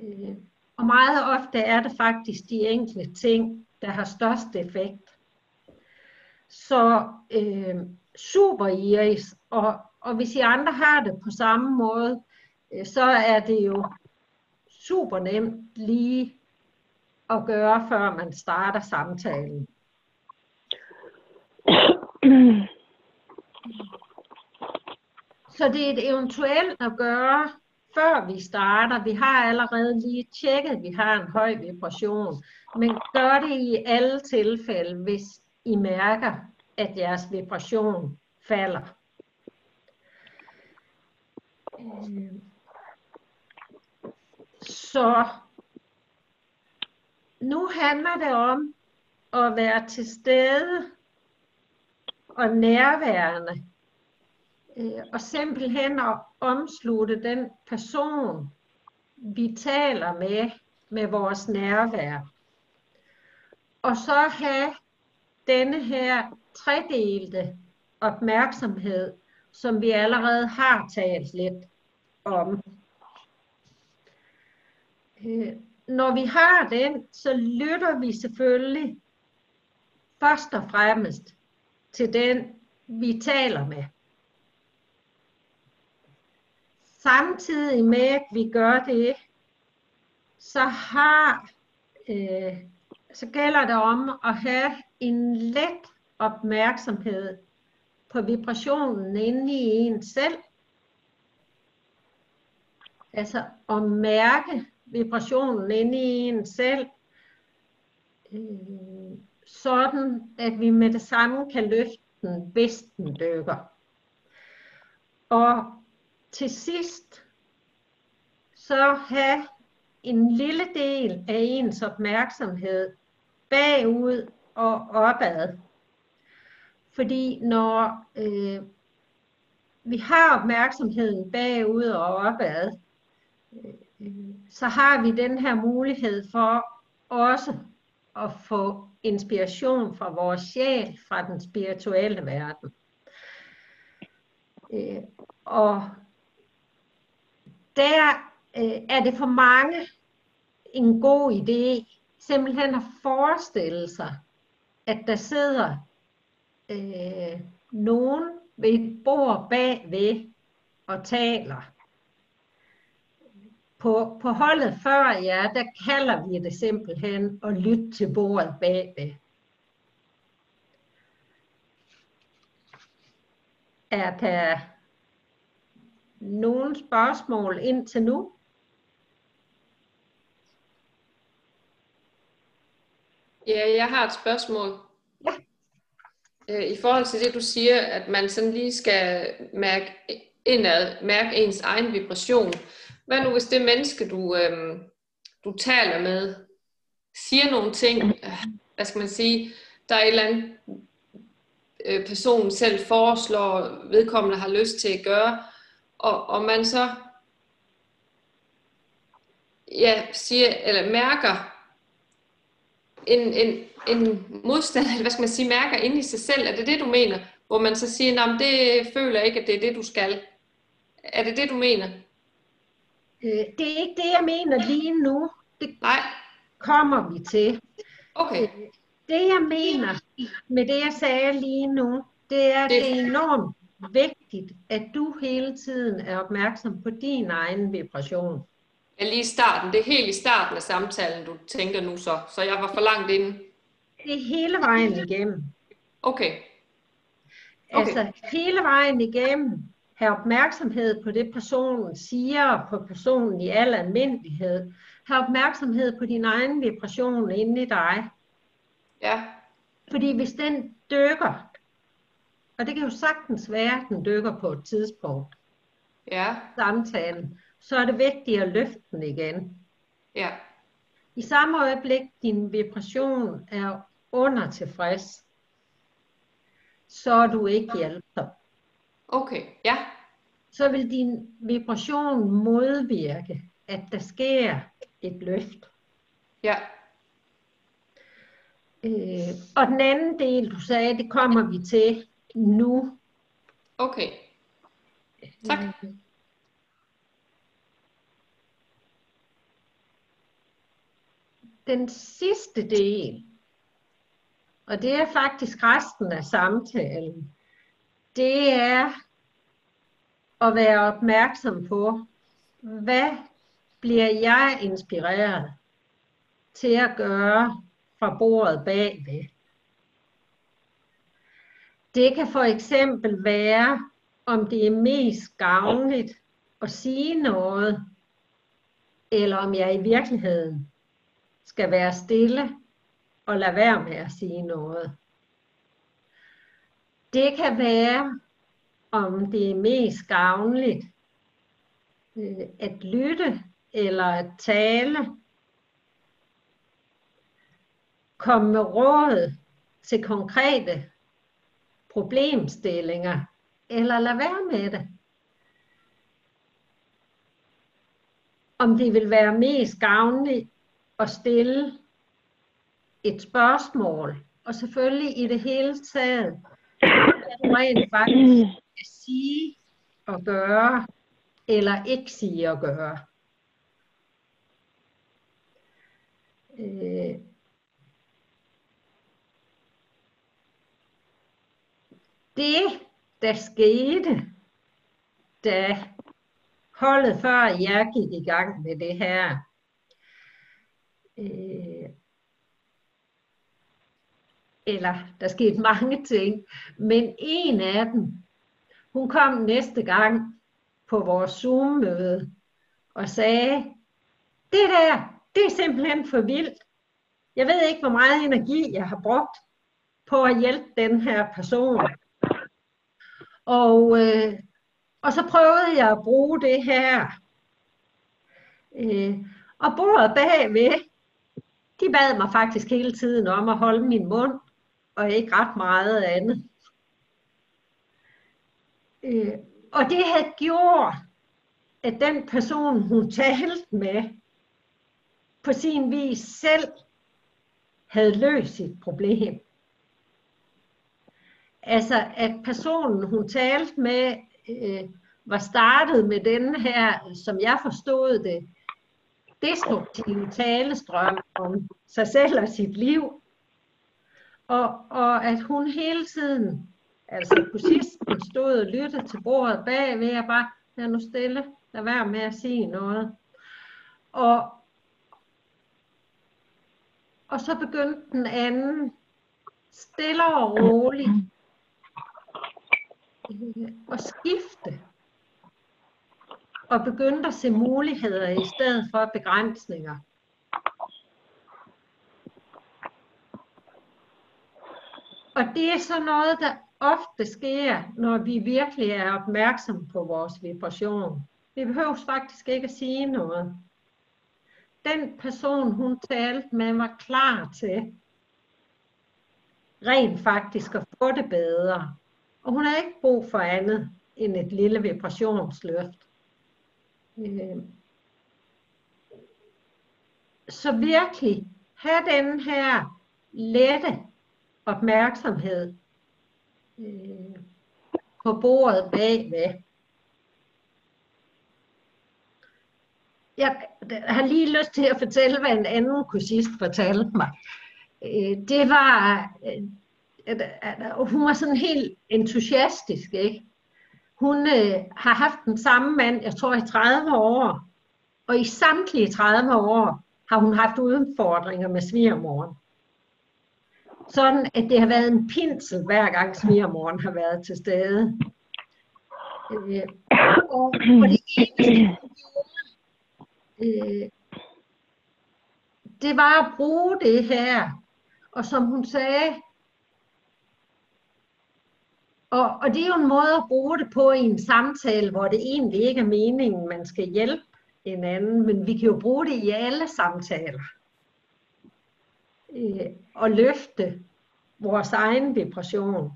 Øh, og meget ofte er det faktisk de enkle ting, der har størst effekt. Så øh, super Iris, og, og hvis I andre har det på samme måde, øh, så er det jo super nemt lige at gøre, før man starter samtalen. Så det er et eventuelt at gøre, før vi starter. Vi har allerede lige tjekket, at vi har en høj vibration. Men gør det i alle tilfælde, hvis I mærker, at jeres vibration falder. Så nu handler det om at være til stede og nærværende øh, og simpelthen at omslutte den person, vi taler med, med vores nærvær. Og så have denne her tredelte opmærksomhed, som vi allerede har talt lidt om. Øh, når vi har den, så lytter vi selvfølgelig først og fremmest til den, vi taler med. Samtidig med, at vi gør det, så har øh, så gælder det om at have en let opmærksomhed på vibrationen inde i en selv. Altså at mærke vibrationen inde i en selv, øh, sådan at vi med det samme kan løfte den, hvis den dykker. Og til sidst, så have en lille del af ens opmærksomhed bagud og opad. Fordi når øh, vi har opmærksomheden bagud og opad, så har vi den her mulighed for også at få inspiration fra vores sjæl, fra den spirituelle verden. Øh, og der øh, er det for mange en god idé simpelthen at forestille sig, at der sidder øh, nogen ved et bord bagved og taler. På, på holdet før ja, der kalder vi det simpelthen at lytte til bordet bagved. Er der nogle spørgsmål indtil nu? Ja, jeg har et spørgsmål. Ja. Øh, I forhold til det, du siger, at man sådan lige skal mærke indad, mærke ens egen vibration. Hvad nu hvis det menneske, du, øhm, du taler med, siger nogle ting, hvad skal man sige, der er et eller andet øh, personen selv foreslår, vedkommende har lyst til at gøre, og, og man så ja, siger, eller mærker en, en, en modstand, [laughs] eller hvad skal man sige, mærker inde i sig selv, er det det, du mener? Hvor man så siger, nej, det føler jeg ikke, at det er det, du skal. Er det det, du mener? Øh, det er ikke det, jeg mener lige nu. Det Nej, kommer vi til. okay. Det jeg mener med det, jeg sagde lige nu, det er, Det- det er enormt vigtigt, at du hele tiden er opmærksom på din egen vibration. Ja, lige i starten. Det er helt i starten af samtalen, du tænker nu så. Så jeg var for langt inde. Det er hele vejen igennem. Okay. Okay. Altså hele vejen igennem. Have opmærksomhed på det, personen siger, og på personen i al almindelighed. Have opmærksomhed på din egen vibration inde i dig. Ja, Fordi hvis den dykker, og det kan jo sagtens være, at den dykker på et tidspunkt, ja, samtalen, så er det vigtigt at løfte den igen. ja. I samme øjeblik, din vibration er under tilfreds, så er du ikke hjælpsom. Okay, ja, Så vil din vibration modvirke, at der sker et løft. ja, Øh, og den anden del, du sagde, det kommer vi til nu. okay. Tak. Den sidste del, og det er faktisk resten af samtalen, det er at være opmærksom på, hvad bliver jeg inspireret til at gøre fra bordet bagved. Det kan for eksempel være, om det er mest gavnligt at sige noget, eller om jeg i virkeligheden skal være stille og lade være med at sige noget. Det kan være, om det er mest gavnligt øh, at lytte eller at tale. Kom med råd til konkrete problemstillinger, eller lad være med det. Om det vil være mest gavnligt at stille et spørgsmål, og selvfølgelig i det hele taget, hvad du rent faktisk skal sige og gøre, eller ikke sige og gøre. Øh, det, der skete, da holdet før jeg gik i gang med det her, øh, eller der skete mange ting, men en af dem, hun kom næste gang på vores Zoom-møde og sagde, det der, det er simpelthen for vildt. Jeg ved ikke, hvor meget energi jeg har brugt på at hjælpe den her person. Og, øh, og så prøvede jeg at bruge det her. Øh, og bordet bagved, de bad mig faktisk hele tiden om at holde min mund, og ikke ret meget andet. Øh, og det havde gjort, at den person, hun talte med, på sin vis selv havde løst sit problem. Altså, at personen, hun talte med, øh, var startet med den her, som jeg forstod det, destruktive talestrøm om sig selv og sit liv. Og, og at hun hele tiden, altså på sidst, stod og lyttede til bordet bagved, og bare, lad nu stille, lad være med at sige noget. Og, og så begyndte den anden, stille og roligt, øh, at skifte. Og begyndte at se muligheder i stedet for begrænsninger. Og det er så noget, der ofte sker, når vi virkelig er opmærksom på vores vibration. Vi behøver faktisk ikke at sige noget. Den person, hun talte med, var klar til rent faktisk at få det bedre. Og hun har ikke brug for andet end et lille vibrationsløft. Øh. Så virkelig have den her lette opmærksomhed øh, på bordet bagved. Jeg har lige lyst til at fortælle, hvad en anden kursist fortalte mig. Øh, det var, øh, at, at hun var sådan helt entusiastisk, ikke? Hun øh, har haft den samme mand, jeg tror i 30 år, og i samtlige 30 år har hun haft udfordringer med svigermoren. Sådan, at det har været en pinsel, hver gang svigermoren har været til stede. Øh, og, og det eneste, øh, det var at bruge det her. Og som hun sagde, og, og det er jo en måde at bruge det på i en samtale, hvor det egentlig ikke er meningen, man skal hjælpe hinanden, men vi kan jo bruge det i alle samtaler. Øh, og løfte vores egen depression.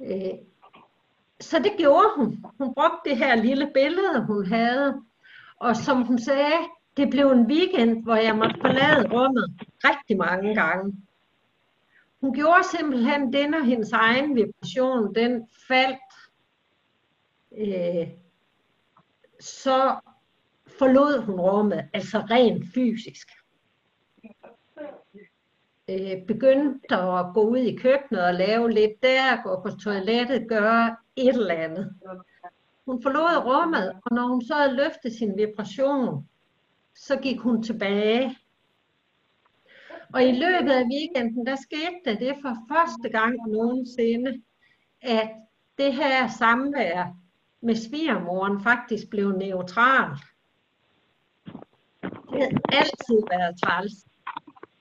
Øh, så det gjorde hun. Hun brugte det her lille billede, hun havde. Og som hun sagde, det blev en weekend, hvor jeg måtte forlade rummet rigtig mange gange. Hun gjorde simpelthen det, når hendes egen vibration, den faldt, øh, så forlod hun rummet, altså rent fysisk. Øh, begyndte at gå ud i køkkenet og lave lidt der, gå på toilettet, gøre et eller andet. Hun forlod rummet, og når hun så havde løftet sin vibration, så gik hun tilbage og i løbet af weekenden, der skete det, det for første gang nogensinde, at det her samvær med svigermoren faktisk blev neutralt. Det havde altid været træls.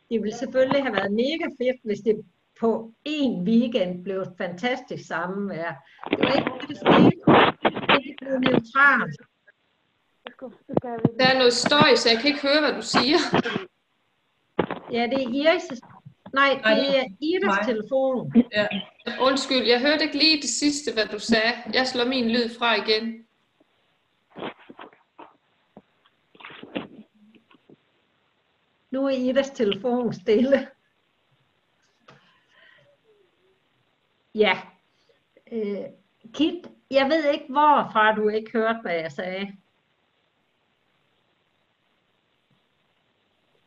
Det ville selvfølgelig have været mega fedt, hvis det på en weekend blev et fantastisk samvær. Det var ikke det, der skete. Det blev neutralt. Der er noget støj, så jeg kan ikke høre, hvad du siger. Ja, det er Iris' Nej, det er Iris telefon. Ja. Undskyld, jeg hørte ikke lige det sidste, hvad du sagde. Jeg slår min lyd fra igen. Nu er Idas telefon stille. Ja. Øh, Kit, jeg ved ikke, hvorfra du ikke hørte, hvad jeg sagde.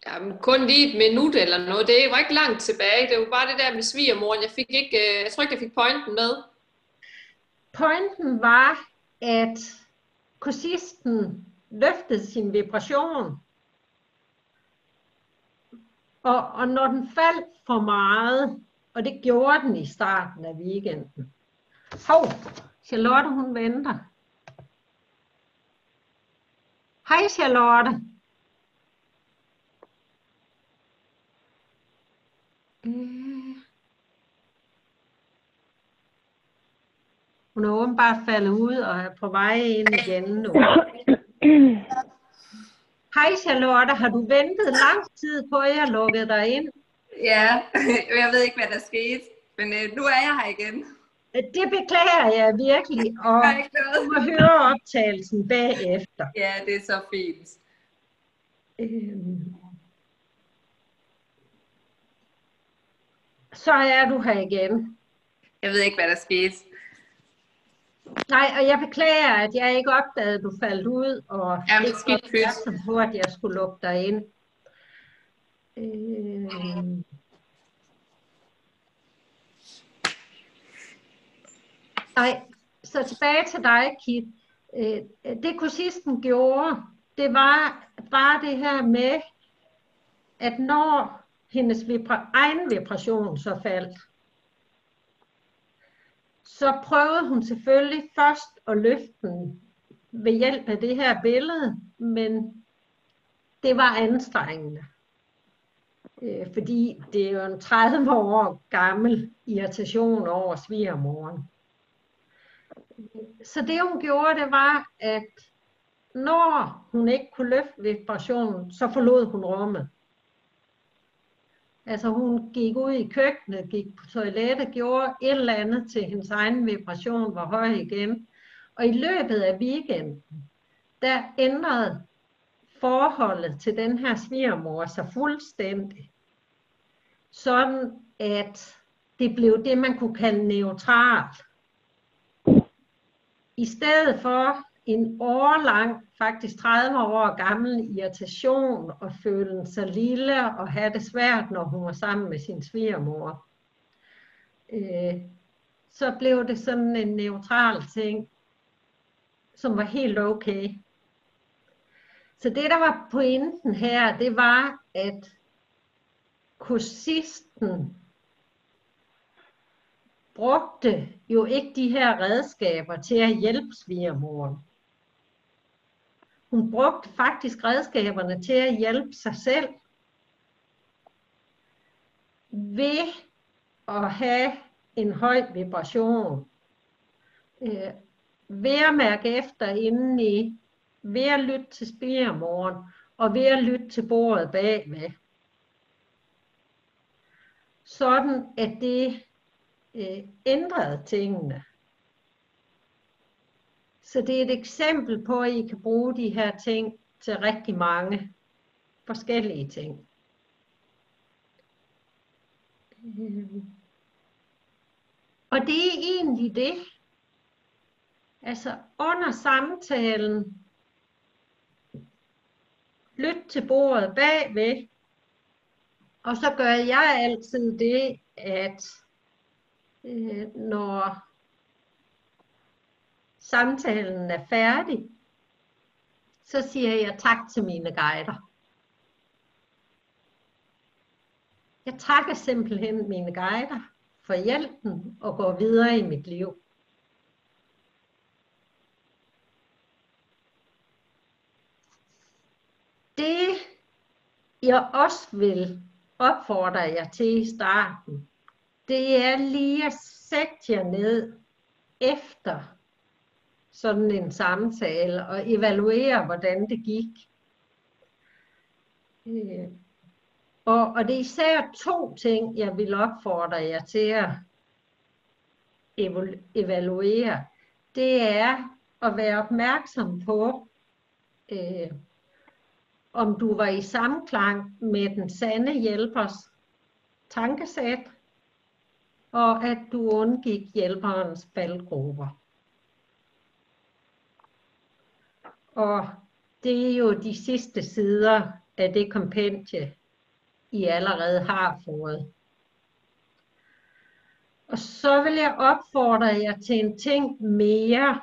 Jamen, kun lige et minut eller noget. Det var ikke langt tilbage. Det var bare det der med svigermoren. Jeg fik ikke, øh, jeg tror ikke, jeg fik pointen med. Pointen var, at kursisten løftede sin vibration. Og, og når den faldt for meget, og det gjorde den i starten af weekenden. Hov, Charlotte hun venter. Hej Charlotte. Mm. Hun er åbenbart faldet ud og er på vej ind igen nu. [clears throat] [clears throat] Hej Charlotte, har du ventet lang tid på, at jeg lukkede dig ind? Ja, [laughs] jeg ved ikke, hvad der skete, men øh, nu er jeg her igen. Det beklager jeg virkelig, [laughs] og du må høre optagelsen bagefter. Ja, det er så fint. Øhm, så er du her igen. Jeg ved ikke, hvad der skete. Nej, og jeg beklager, at jeg ikke opdagede, at du faldt ud, og Jamen, ikke skidt opmærksom på, at jeg skulle lukke dig ind. Øh... Nej, så tilbage til dig, Kit. Øh, det kursisten gjorde, det var bare det her med, at når hendes vibra- egen vibration så faldt, så prøvede hun selvfølgelig først at løfte den ved hjælp af det her billede, men det var anstrengende. Øh, fordi det er jo en 30 år gammel irritation over svigermoren. Så det hun gjorde, det var, at når hun ikke kunne løfte vibrationen, så forlod hun rummet. Altså hun gik ud i køkkenet, gik på toilettet, gjorde et eller andet til hendes egen vibration var høj igen. Og i løbet af weekenden, der ændrede forholdet til den her svigermor sig fuldstændig. Sådan at det blev det, man kunne kalde neutralt. I stedet for en årlang, faktisk 30 år gammel irritation og føle sig lille og have det svært, når hun var sammen med sin svigermor. Øh, så blev det sådan en neutral ting, som var helt okay. Så det, der var pointen her, det var, at kursisten brugte jo ikke de her redskaber til at hjælpe svigermoren. Hun brugte faktisk redskaberne til at hjælpe sig selv ved at have en høj vibration. Øh, ved at mærke efter indeni, ved at lytte til spiremoren, og ved at lytte til bordet bagved. Sådan at det øh, ændrede tingene. Så det er et eksempel på, at I kan bruge de her ting til rigtig mange forskellige ting. Øhm. Og det er egentlig det. Altså under samtalen, lyt til bordet bagved, og så gør jeg altid det, at øh, når samtalen er færdig, så siger jeg tak til mine guider. Jeg takker simpelthen mine guider for hjælpen og går videre i mit liv. Det jeg også vil opfordre jer til i starten, det er lige at sætte jer ned efter sådan en samtale og evaluere, hvordan det gik. Øh, og, og det er især to ting, jeg vil opfordre jer til at evaluere. Det er at være opmærksom på, øh, om du var i samklang med den sande hjælpers tankesæt, og at du undgik hjælperens faldgrupper. Og det er jo de sidste sider af det kompendie, I allerede har fået. Og så vil jeg opfordre jer til en ting mere.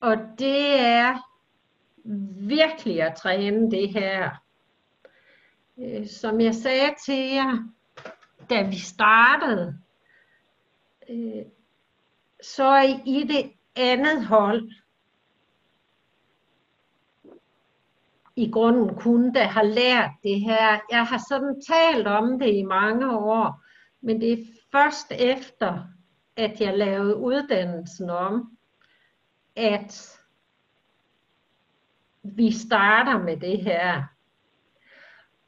Og det er virkelig at træne det her. Øh, som jeg sagde til jer, da vi startede, øh, så er I det andet hold i grunden kun, der har lært det her. Jeg har sådan talt om det i mange år, men det er først efter, at jeg lavede uddannelsen om, at vi starter med det her.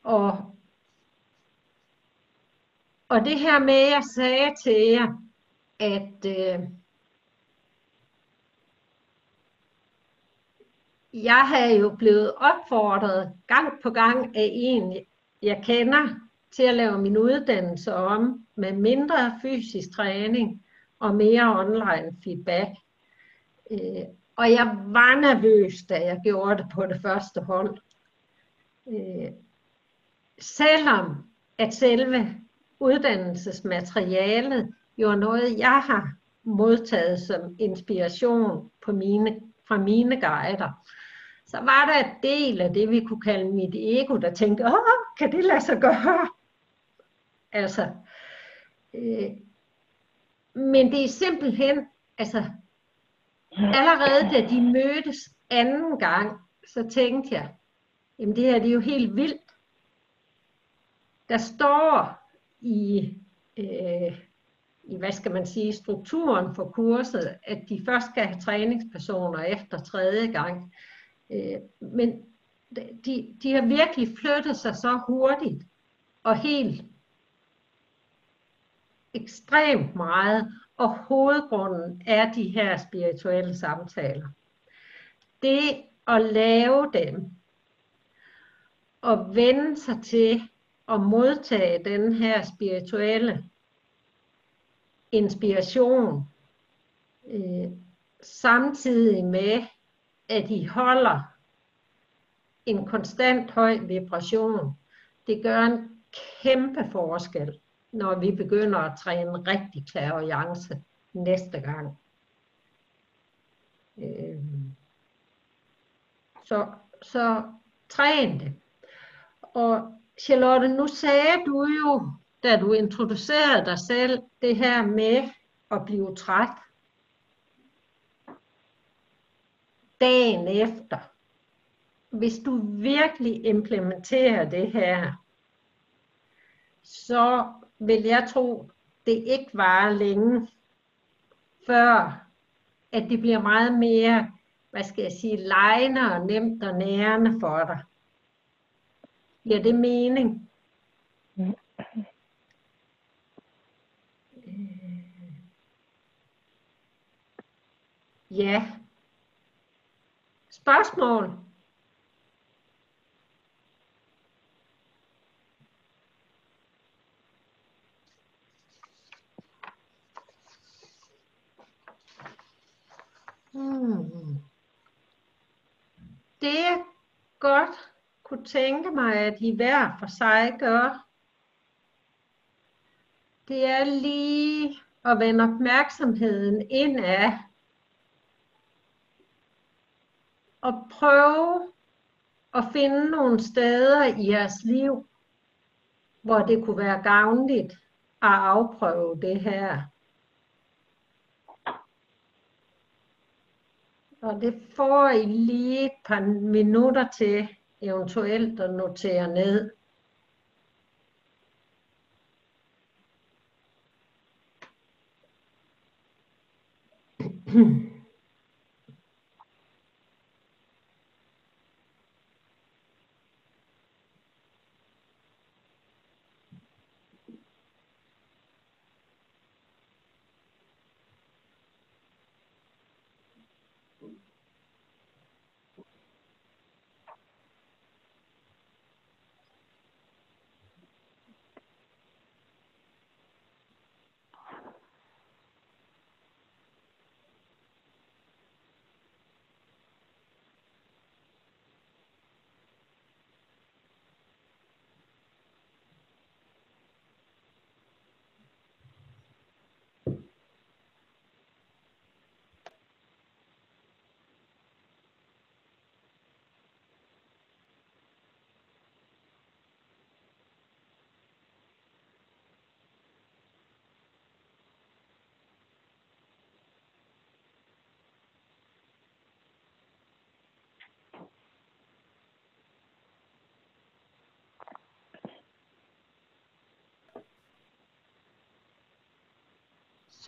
Og, og det her med, at jeg sagde til jer, at øh, jeg har jo blevet opfordret gang på gang af en, jeg kender, til at lave min uddannelse om med mindre fysisk træning og mere online feedback. Øh, og jeg var nervøs, da jeg gjorde det på det første hold. Øh, selvom at selve uddannelsesmaterialet jo er noget, jeg har modtaget som inspiration på mine, fra mine guider, så var der et del af det, vi kunne kalde mit ego, der tænkte, åh, kan det lade sig gøre? Altså, øh, men det er simpelthen, altså, allerede da de mødtes anden gang, så tænkte jeg, jamen det her det er jo helt vildt. Der står i, øh, i, hvad skal man sige, strukturen for kurset, at de først skal have træningspersoner efter tredje gang. Øh, men de, de har virkelig flyttet sig så hurtigt og helt ekstremt meget, og hovedgrunden er de her spirituelle samtaler. Det at lave dem, og vende sig til at modtage den her spirituelle inspiration, øh, samtidig med, at I holder en konstant høj vibration, det gør en kæmpe forskel, når vi begynder at træne rigtig klaverjance næste gang. Øh, så, så træn det. Og Charlotte, nu sagde du jo, da du introducerede dig selv, det her med at blive træt dagen efter. Hvis du virkelig implementerer det her, så vil jeg tro, det ikke varer længe, før at det bliver meget mere, hvad skal jeg sige, lejende og nemt og nærende for dig. Giver det mening? Øh. Ja. Spørgsmål? Hmm. Det jeg godt kunne tænke mig, at I hver for sig gør, det er lige at vende opmærksomheden ind af at prøve at finde nogle steder i jeres liv, hvor det kunne være gavnligt at afprøve det her. Og det får I lige et par minutter til eventuelt at notere ned. [clears throat]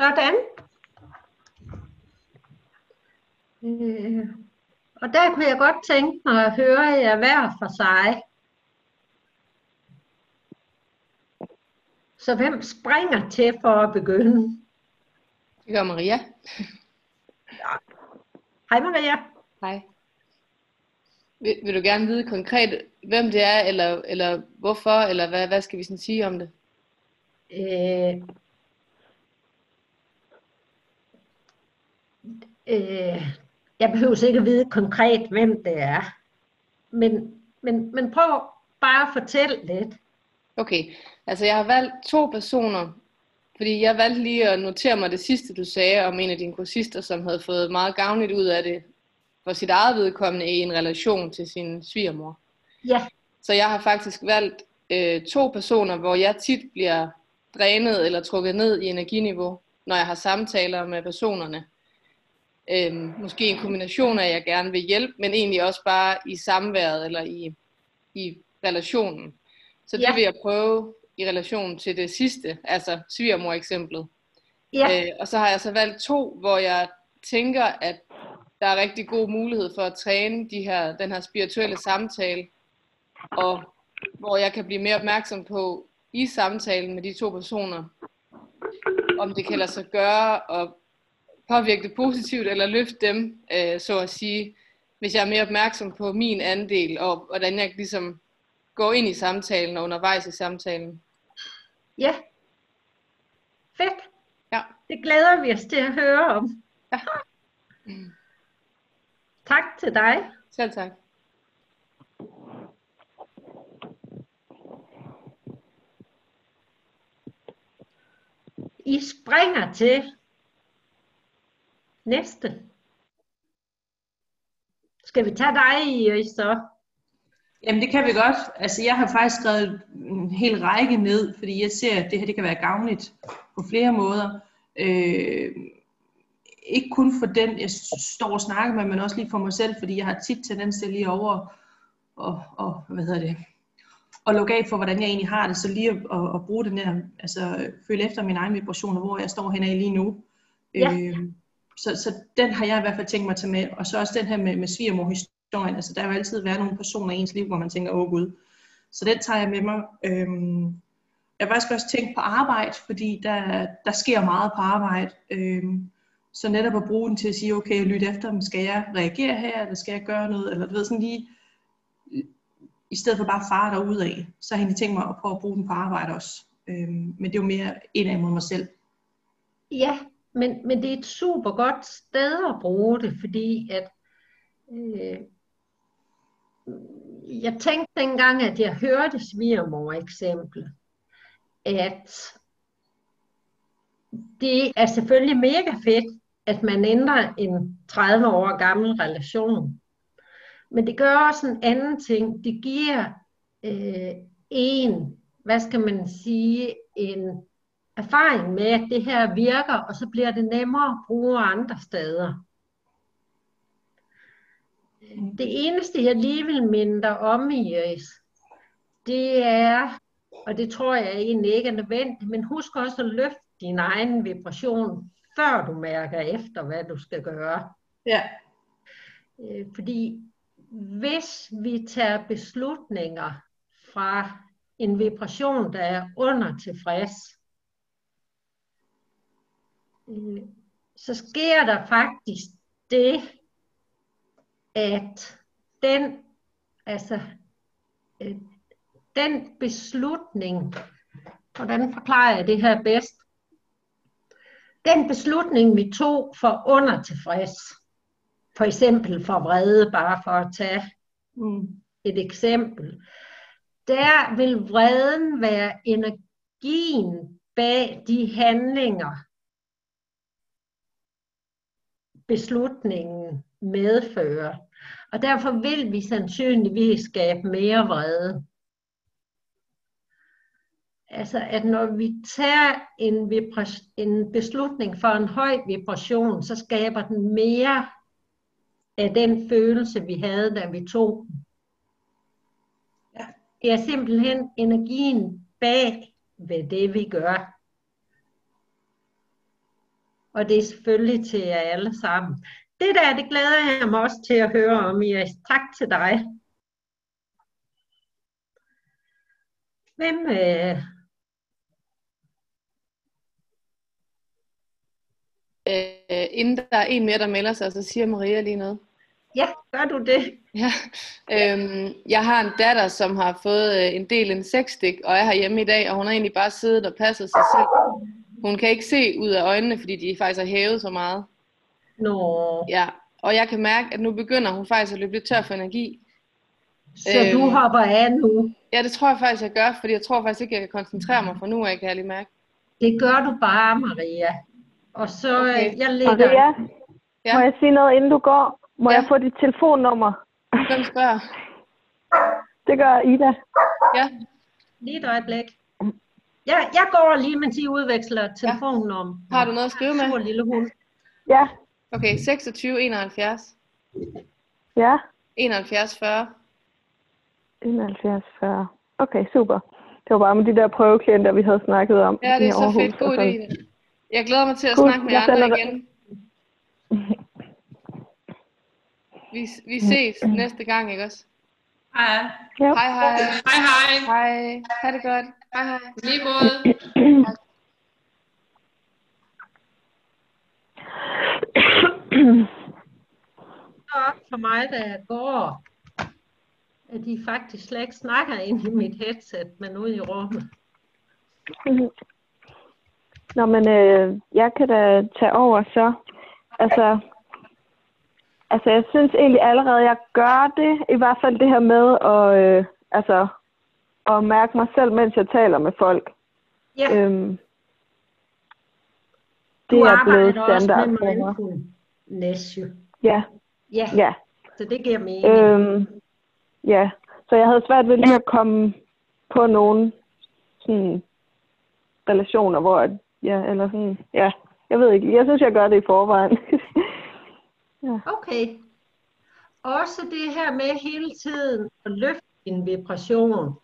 Sådan. Øh, og der kunne jeg godt tænke mig at høre jer hver for sig. Så hvem springer til for at begynde? Det gør Maria. Ja. Hej Maria. Hej. Vil, vil du gerne vide konkret, hvem det er, eller, eller hvorfor, eller hvad, hvad skal vi sådan sige om det? Øh, øh, jeg behøver ikke at vide konkret, hvem det er. Men, men, men prøv bare at fortælle lidt. Okay, altså jeg har valgt to personer, fordi jeg valgte lige at notere mig det sidste, du sagde om en af dine kursister, som havde fået meget gavnligt ud af det for sit eget vedkommende i en relation til sin svigermor. Ja. Så jeg har faktisk valgt øh, to personer, hvor jeg tit bliver drænet eller trukket ned i energiniveau, når jeg har samtaler med personerne. Øhm, måske en kombination af, at jeg gerne vil hjælpe, men egentlig også bare i samværet eller i, i relationen. Så det Ja. vil jeg prøve i relation til det sidste, altså svigermor-eksemplet. Ja. Øh, og så har jeg så valgt to, hvor jeg tænker, at der er rigtig god mulighed for at træne de her, den her spirituelle samtale, og hvor jeg kan blive mere opmærksom på i samtalen med de to personer, om det kan lade sig gøre og påvirke det positivt eller løfte dem, øh, så at sige, hvis jeg er mere opmærksom på min andel og hvordan jeg ligesom går ind i samtalen og undervejs i samtalen. Ja. Fedt. Ja. Det glæder vi os til at høre om. Ja. Tak til dig. Selv tak. I springer til næste. Skal vi tage dig, Iris, så? Jamen det kan vi godt. Altså jeg har faktisk skrevet en hel række ned, fordi jeg ser, at det her det kan være gavnligt på flere måder. Øh, ikke kun for den, jeg står og snakker med, men også lige for mig selv, fordi jeg har tit tendens til lige over og, og hvad hedder det, og lukke af for, hvordan jeg egentlig har det, så lige at, at, at bruge den her, altså føle efter min egen vibrationer, hvor jeg står henad lige nu. Ja. Øh, så, så den har jeg i hvert fald tænkt mig at tage med, og så også den her med, med svigermor-historien, altså der vil altid være nogle personer i ens liv, hvor man tænker, åh gud, så den tager jeg med mig. Øhm, jeg har faktisk også tænkt på arbejde, fordi der, der sker meget på arbejde. Øhm, så netop at bruge den til at sige, okay, lyt efter, skal jeg reagere her, eller skal jeg gøre noget, eller du ved sådan lige, i stedet for bare fare derud af, så har jeg egentlig tænkt mig at prøve at bruge den på arbejde også. Øhm, men det er jo mere indad mod mig selv. Ja, men, men det er et super godt sted at bruge det, fordi at øh, jeg tænkte dengang, at jeg hørte svigermor eksempel, at det er selvfølgelig mega fedt, at man ændrer en 30 år gammel relation. Men det gør også en anden ting. Det giver øh, en, hvad skal man sige, en erfaring med, at det her virker, og så bliver det nemmere at bruge andre steder. Det eneste, jeg lige vil minde dig om, Iris, det er, og det tror jeg egentlig ikke er nødvendigt, men husk også at løfte din egen vibration, før du mærker efter, hvad du skal gøre. Ja. Øh, Fordi hvis vi tager beslutninger fra en vibration, der er under tilfreds, øh, så sker der faktisk det, at den, altså, øh, den beslutning, hvordan forklarer jeg det her bedst? Den beslutning, vi tog for under tilfreds, for eksempel for vrede, bare for at tage Mm. et eksempel, der vil vreden være energien bag de handlinger, beslutningen medfører. Og derfor vil vi sandsynligvis skabe mere vrede. Altså at når vi tager en, en beslutning for en høj vibration, så skaber den mere af den følelse, vi havde, da vi tog den. Ja. Det er simpelthen energien bag ved det, vi gør. Og det er selvfølgelig til jer alle sammen. Det der, det glæder jeg mig også til at høre om, Iris. Tak til dig. Hvem, øh, Øh, inden der er en mere, der melder sig, så siger Maria lige noget. ja, gør du det? Ja, øhm, jeg har en datter, som har fået øh, en del insektstik, og er herhjemme i dag, og hun har egentlig bare siddet og passet sig selv. Hun kan ikke se ud af øjnene, fordi de faktisk har hævet så meget. Nå, Ja, og jeg kan mærke, at nu begynder hun faktisk at løbe lidt tør for energi. så du Øhm. hopper af nu. Ja, det tror jeg faktisk, jeg gør, fordi jeg tror faktisk ikke, jeg kan koncentrere mig fra nu af, kan jeg lige mærke. Det gør du bare, Maria. Og så Okay. okay. jeg lægger... Maria, Ja. må jeg sige noget, inden du går? Må Ja. jeg få dit telefonnummer? Hvem spørger? Det gør Ida. Ja, Lige et øjeblik. Ja, jeg går lige, mens I udveksler telefonnummer. har du noget at skrive Sur med? lille hund. Ja, Okay, 26 71 ja. 71 40. 71, 40. Okay, super. Det var bare med de der prøveklienter, vi havde snakket om. Ja, det er så Aarhus fedt. God idé. Jeg glæder mig til at Cool. snakke med jer andre dig- igen. [laughs] Vi, vi ses næste gang, ikke også? Hej. Ja. Hej hej. Hej hej. Hej. Ha' det godt. Hej hej. Lige måde. op for mig, da jeg går, at de faktisk slet ikke snakker ind i mit headset, men ude i rummet. Nå, men øh, jeg kan da tage over så. Altså, altså, jeg synes egentlig allerede, jeg gør det. I hvert fald det her med at, øh, altså, at mærke mig selv, mens jeg taler med folk. Ja, Øhm, du det er blevet arbejder også standard med for mig. mindfulness, jo. Ja, Ja, ja. så det giver mening. Øhm, ja, så jeg havde svært ved lige at komme på nogle sådan, relationer, hvor, at- ja, eller sådan, ja, jeg ved ikke, jeg synes, jeg gør det i forvejen. [laughs] Okay. Også det her med hele tiden at løfte en vibration.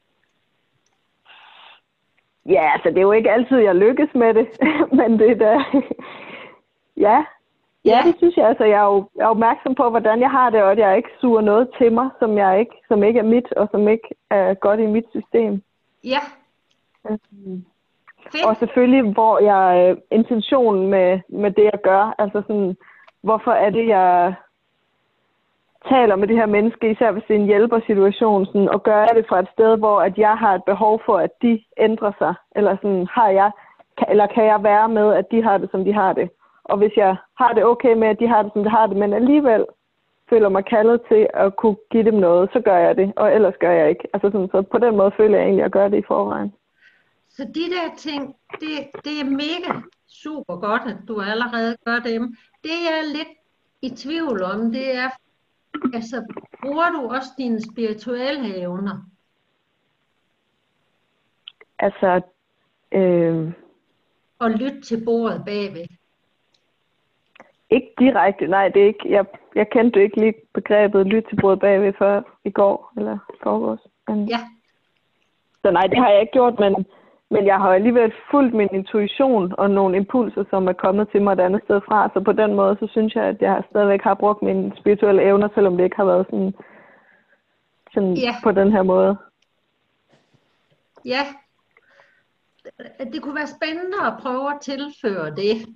ja, altså, det er jo ikke altid, jeg lykkes med det, [laughs] men det er da, ja, ja, det synes jeg, altså, jeg er jo jeg er opmærksom på, hvordan jeg har det, og at jeg ikke suger noget til mig, som, jeg ikke, som ikke er mit, og som ikke er godt i mit system. Ja, Øhm, fedt. Og selvfølgelig, hvor jeg øh, intentionen med, med det, jeg gør, altså sådan, hvorfor er det, jeg taler med det her menneske, især hvis det er en hjælpersituation, sådan, og gør jeg det fra et sted, hvor at jeg har et behov for, at de ændrer sig, eller sådan, har jeg, kan, eller kan jeg være med, at de har det, som de har det. Og hvis jeg har det okay med, at de har det, som de har det, men alligevel føler mig kaldet til at kunne give dem noget, så gør jeg det, og ellers gør jeg ikke. Altså sådan, så på den måde føler jeg egentlig, at jeg gør det i forvejen. Så de der ting, det, det er mega super godt, at du allerede gør dem. Det jeg er lidt i tvivl om, det er, altså, bruger du også dine spirituelle evner? Altså, øh, Og lytte til bordet bagved? Ikke direkte, nej, det er ikke. Jeg, jeg kendte ikke lige begrebet lyt til bordet bagved før i går, eller forgårs. Men, Ja. Så nej, det har jeg ikke gjort, men, men jeg har alligevel fulgt min intuition og nogle impulser, som er kommet til mig et andet sted fra. Så på den måde, så synes jeg, at jeg stadigvæk har brugt mine spirituelle evner, selvom det ikke har været sådan, sådan Ja. på den her måde. Ja. Det kunne være spændende at prøve at tilføre det.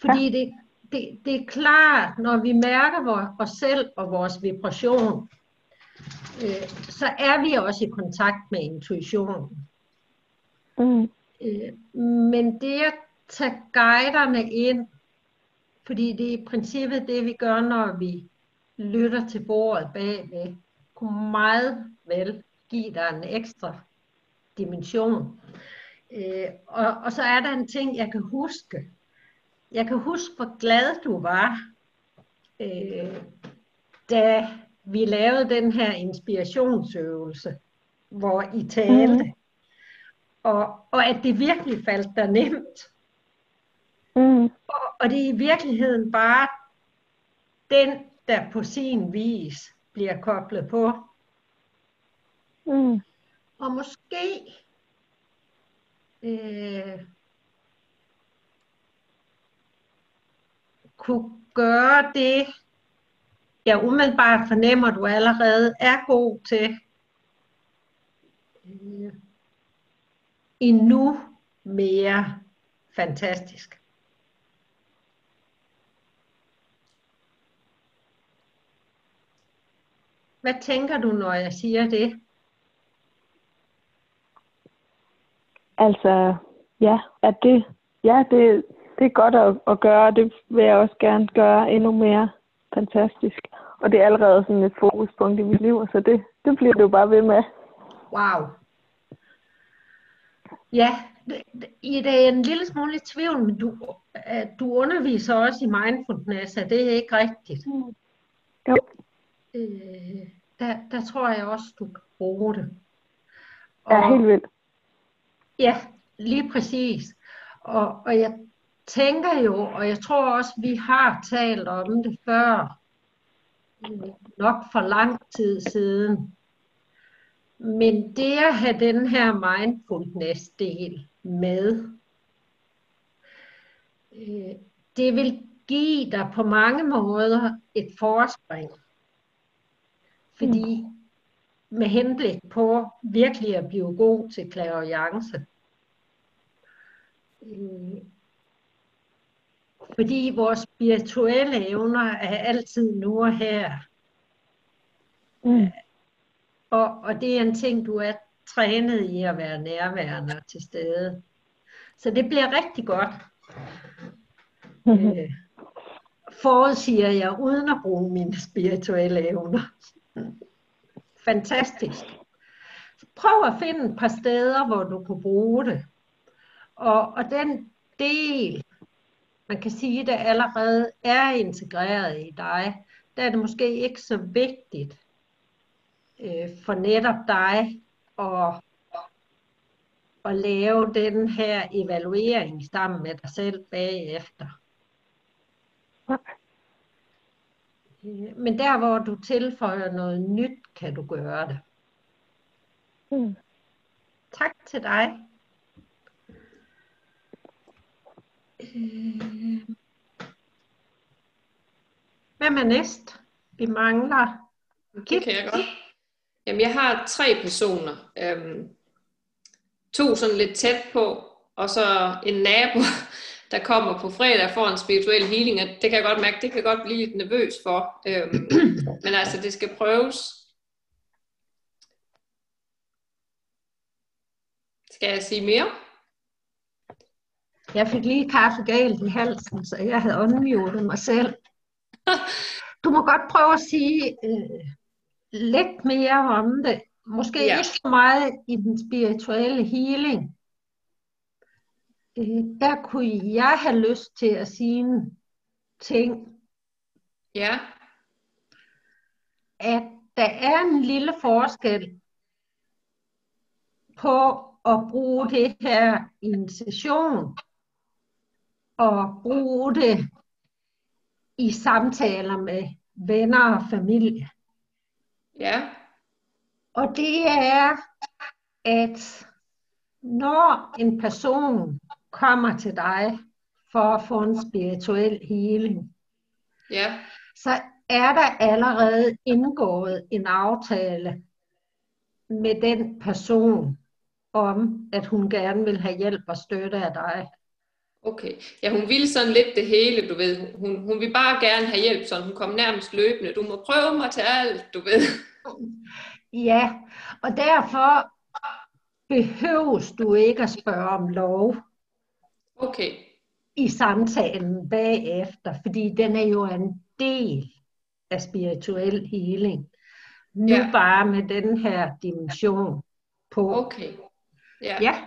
Fordi ja. det, det, det er klart, når vi mærker vor- os selv og vores vibration, øh, så er vi også i kontakt med intuitionen. Mm. Øh, men det at tage guiderne ind, fordi det er i princippet det, vi gør, når vi lytter til bordet bagved, kunne meget vel give dig en ekstra dimension. Øh, og, og så er der en ting, jeg kan huske. Jeg kan huske, hvor glad du var, øh, da vi lavede den her inspirationsøvelse, hvor I talte. Mm. Og, og at det virkelig faldt dig nemt. Mm. Og, og det er i virkeligheden bare den, der på sin vis bliver koblet på. Mm. Og måske øh, kunne gøre det, jeg umiddelbart fornemmer, du allerede er god til. Øh, endnu mere fantastisk. Hvad tænker du, når jeg siger det? Altså, ja, at det, ja, det, det er godt at, at gøre, og det vil jeg også gerne gøre endnu mere fantastisk. Og det er allerede sådan et fokuspunkt i mit liv, så det, det bliver jo bare ved med. Wow. Ja, det- det- I er en lille smule i tvivl, men du, øh, du underviser også i mindfulness, er det ikke rigtigt? Jo. Øh, der, der tror jeg også, du kan bruge det. Ja, helt vildt. Ja, lige præcis. Og, og jeg tænker jo, og jeg tror også, vi har talt om det før, øh, nok for lang tid siden. Men det at have den her mindfulness-del med, øh, det vil give dig på mange måder et forspring. Fordi med henblik på virkelig at blive god til clairvoyance. Fordi vores spirituelle evner er altid nu og her. Mm. Og, og det er en ting, du er trænet i at være nærværende og til stede. Så det bliver rigtig godt. Øh, forudsiger jeg uden at bruge mine spirituelle evner. Fantastisk. Prøv at finde et par steder, hvor du kunne bruge det. Og, og den del, man kan sige, der allerede er integreret i dig, der er det måske ikke så vigtigt øh, for netop dig at, at lave den her evaluering sammen med dig selv bagefter. Øh, Men der, hvor du tilføjer noget nyt, kan du gøre det. Mm. Tak til dig. Øh, Hvem er næst? Vi mangler. Det kan jeg godt. Jamen, jeg har tre personer. Øhm, to sådan lidt tæt på, og så en nabo, der kommer på fredag for en spirituel healing. Og det kan jeg godt mærke, det kan jeg godt blive lidt nervøs for. Øhm, [clears throat] men altså, det skal prøves. Skal jeg sige mere? Jeg fik lige kaffe galt i halsen, så jeg havde unmutet mig selv. Du må godt prøve at sige øh, lidt mere om det. Måske Ja. ikke så meget i den spirituelle healing. Øh, der kunne jeg have lyst til at sige ting, Ja, at der er en lille forskel på at bruge det her i en session og bruge det i samtaler med venner og familie. ja, Og det er, at når en person kommer til dig for at få en spirituel healing, ja, så er der allerede indgået en aftale med den person om, at hun gerne vil have hjælp og støtte af dig. Okay. Ja, hun ville sådan lidt det hele, du ved. Hun, hun vil bare gerne have hjælp, så hun kom nærmest løbende. Du må prøve mig til alt, du ved. [laughs] Ja, og derfor behøves du ikke at spørge om lov Okay, i samtalen bagefter, fordi den er jo en del af spirituel healing. Nu Ja. bare med den her dimension på. okay. Ja. Ja,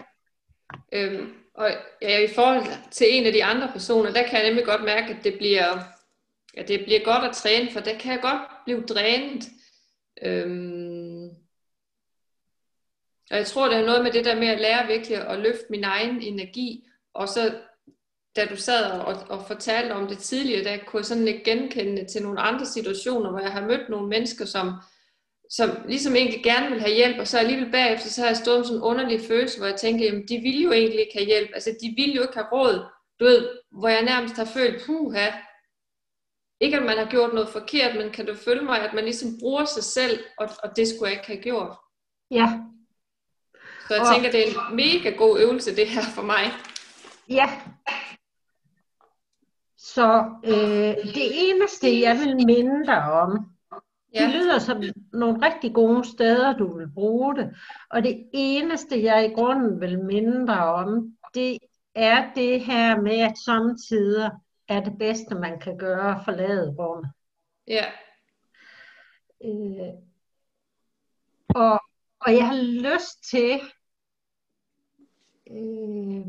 Øhm, og ja, i forhold til en af de andre personer, der kan jeg nemlig godt mærke, at det bliver, at det bliver godt at træne, for der kan jeg godt blive drænet. Øhm, og jeg tror, det er noget med det der med at lære virkelig at løfte min egen energi, og så da du sad og, og fortalte om det tidligere, der kunne jeg sådan lidt genkende til nogle andre situationer, hvor jeg har mødt nogle mennesker, som, som ligesom egentlig gerne vil have hjælp, og så alligevel bagefter, så har jeg stået med sådan en underlig følelse, hvor jeg tænker, jamen de vil jo egentlig ikke have hjælp, altså de vil jo ikke have råd, du ved, hvor jeg nærmest har følt, puha, ikke at man har gjort noget forkert, men kan du følge mig, at man ligesom bruger sig selv, og, og det skulle jeg ikke have gjort. ja, Så jeg Og- tænker, det er en mega god øvelse, det her for mig. ja. Så øh, det eneste, jeg vil minde dig om, Det Ja, lyder som nogle rigtig gode steder, du vil bruge det. Og det eneste, jeg i grunden vil minde dig om, det er det her med, at samtidig er det bedste, man kan gøre forlade rummet. ja, Øh, og, og jeg har lyst til øh,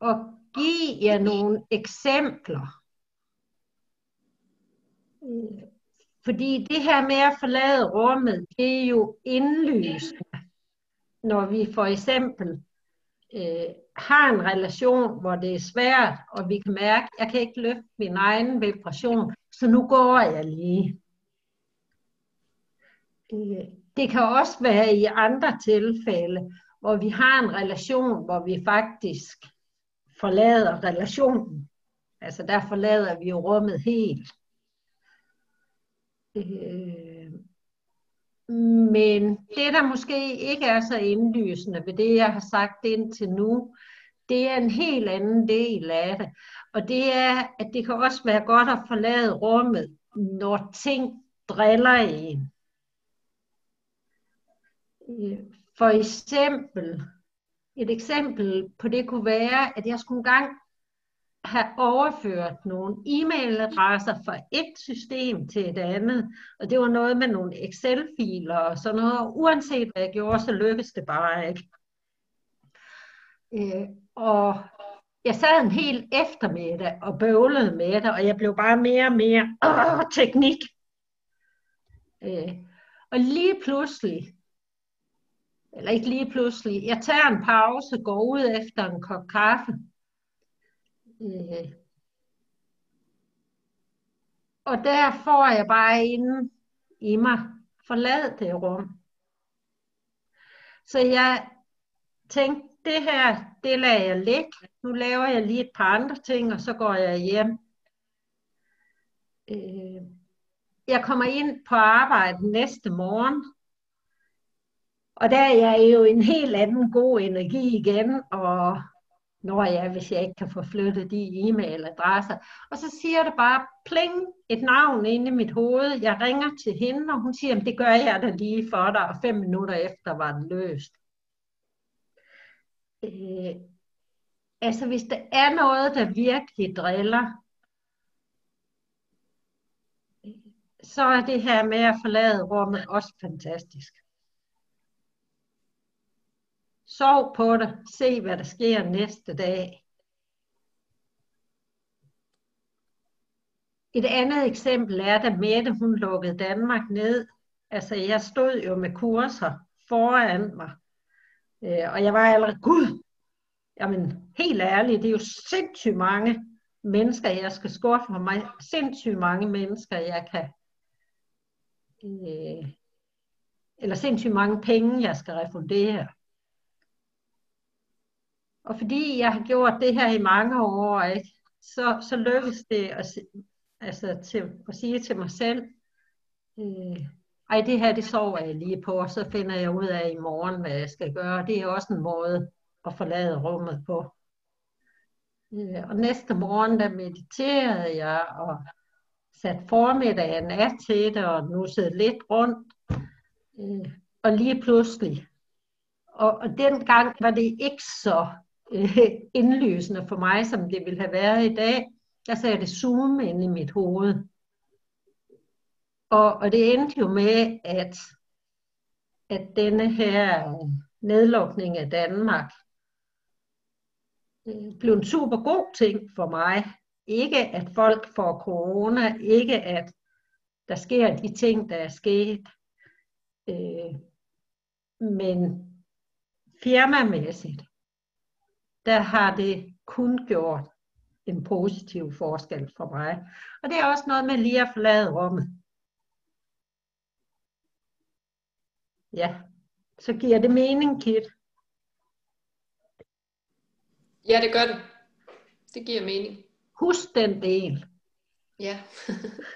at give jer nogle eksempler. Fordi det her med at forlade rummet, det er jo indlysende, når vi for eksempel øh, har en relation, hvor det er svært, og vi kan mærke, at jeg kan ikke løfte min egen vibration, så nu går jeg lige. Øh, det kan også være i andre tilfælde, hvor vi har en relation, hvor vi faktisk forlader relationen. Altså der forlader vi jo rummet helt. Øh, men det, der måske ikke er så indlysende ved det, jeg har sagt indtil nu, det er en helt anden del af det. Og det er, at det kan også være godt at forlade rummet, når ting driller en. Øh, for eksempel, et eksempel på det kunne være, at jeg skulle engang have overført nogle e-mailadresser fra et system til et andet, og det var noget med nogle Excel-filer og sådan noget, og uanset hvad jeg gjorde, så lykkedes det bare ikke. Øh, og jeg sad en hel eftermiddag og bøvlede med det, og jeg blev bare mere og mere åh, teknik. Øh, og lige pludselig, eller ikke lige pludselig, jeg tager en pause, går ud efter en kop kaffe, øh, mm-hmm. og der får jeg bare inden i mig, forlad det rum. Så jeg tænkte, det her, det lader jeg ligge. Nu laver jeg lige et par andre ting, og så går jeg hjem. Øh, jeg kommer ind på arbejde næste morgen, og der er jeg jo en helt anden god energi igen, og når jeg, hvis jeg ikke kan få flyttet de e-mailadresser. Og så siger det bare, pling, et navn inde i mit hoved. Jeg ringer til hende, og hun siger, det gør jeg da lige for dig, og fem minutter efter var det løst. Øh, altså hvis der er noget, der virkelig driller, så er det her med at forlade rummet også fantastisk. Sov på det. Se, hvad der sker næste dag. Et andet eksempel er, da Mette hun lukkede Danmark ned. Altså, jeg stod jo med kurser foran mig. Øh, og jeg var allerede, gud, jamen helt ærligt, det er jo sindssygt mange mennesker, jeg skal skuffe for mig. Sindssygt mange mennesker, jeg kan, øh, eller sindssygt mange penge, jeg skal refundere. Og fordi jeg har gjort det her i mange år, ikke, så, så lykkes det at, altså til, at sige til mig selv, øh, ej det her det sover jeg lige på, og så finder jeg ud af i morgen, hvad jeg skal gøre. Det er også en måde at forlade rummet på. Øh, og næste morgen, der mediterede jeg og satte formiddagen af til det, og nussede lidt rundt. Øh, og lige pludselig, og, og dengang var det ikke så øh, indlysende for mig, som det ville have været i dag. Der sagde det zoom ind i mit hoved. Og, og det endte jo med, at, at denne her nedlukning af Danmark øh, blev en super god ting for mig. Ikke at folk får corona, ikke at der sker de ting, der er sket, øh, men firmamæssigt, der har det kun gjort en positiv forskel for mig. Og det er også noget med lige at forlade rummet. Ja, så giver det mening, Kit. Ja, det gør det. Det giver mening. Husk den del. Ja.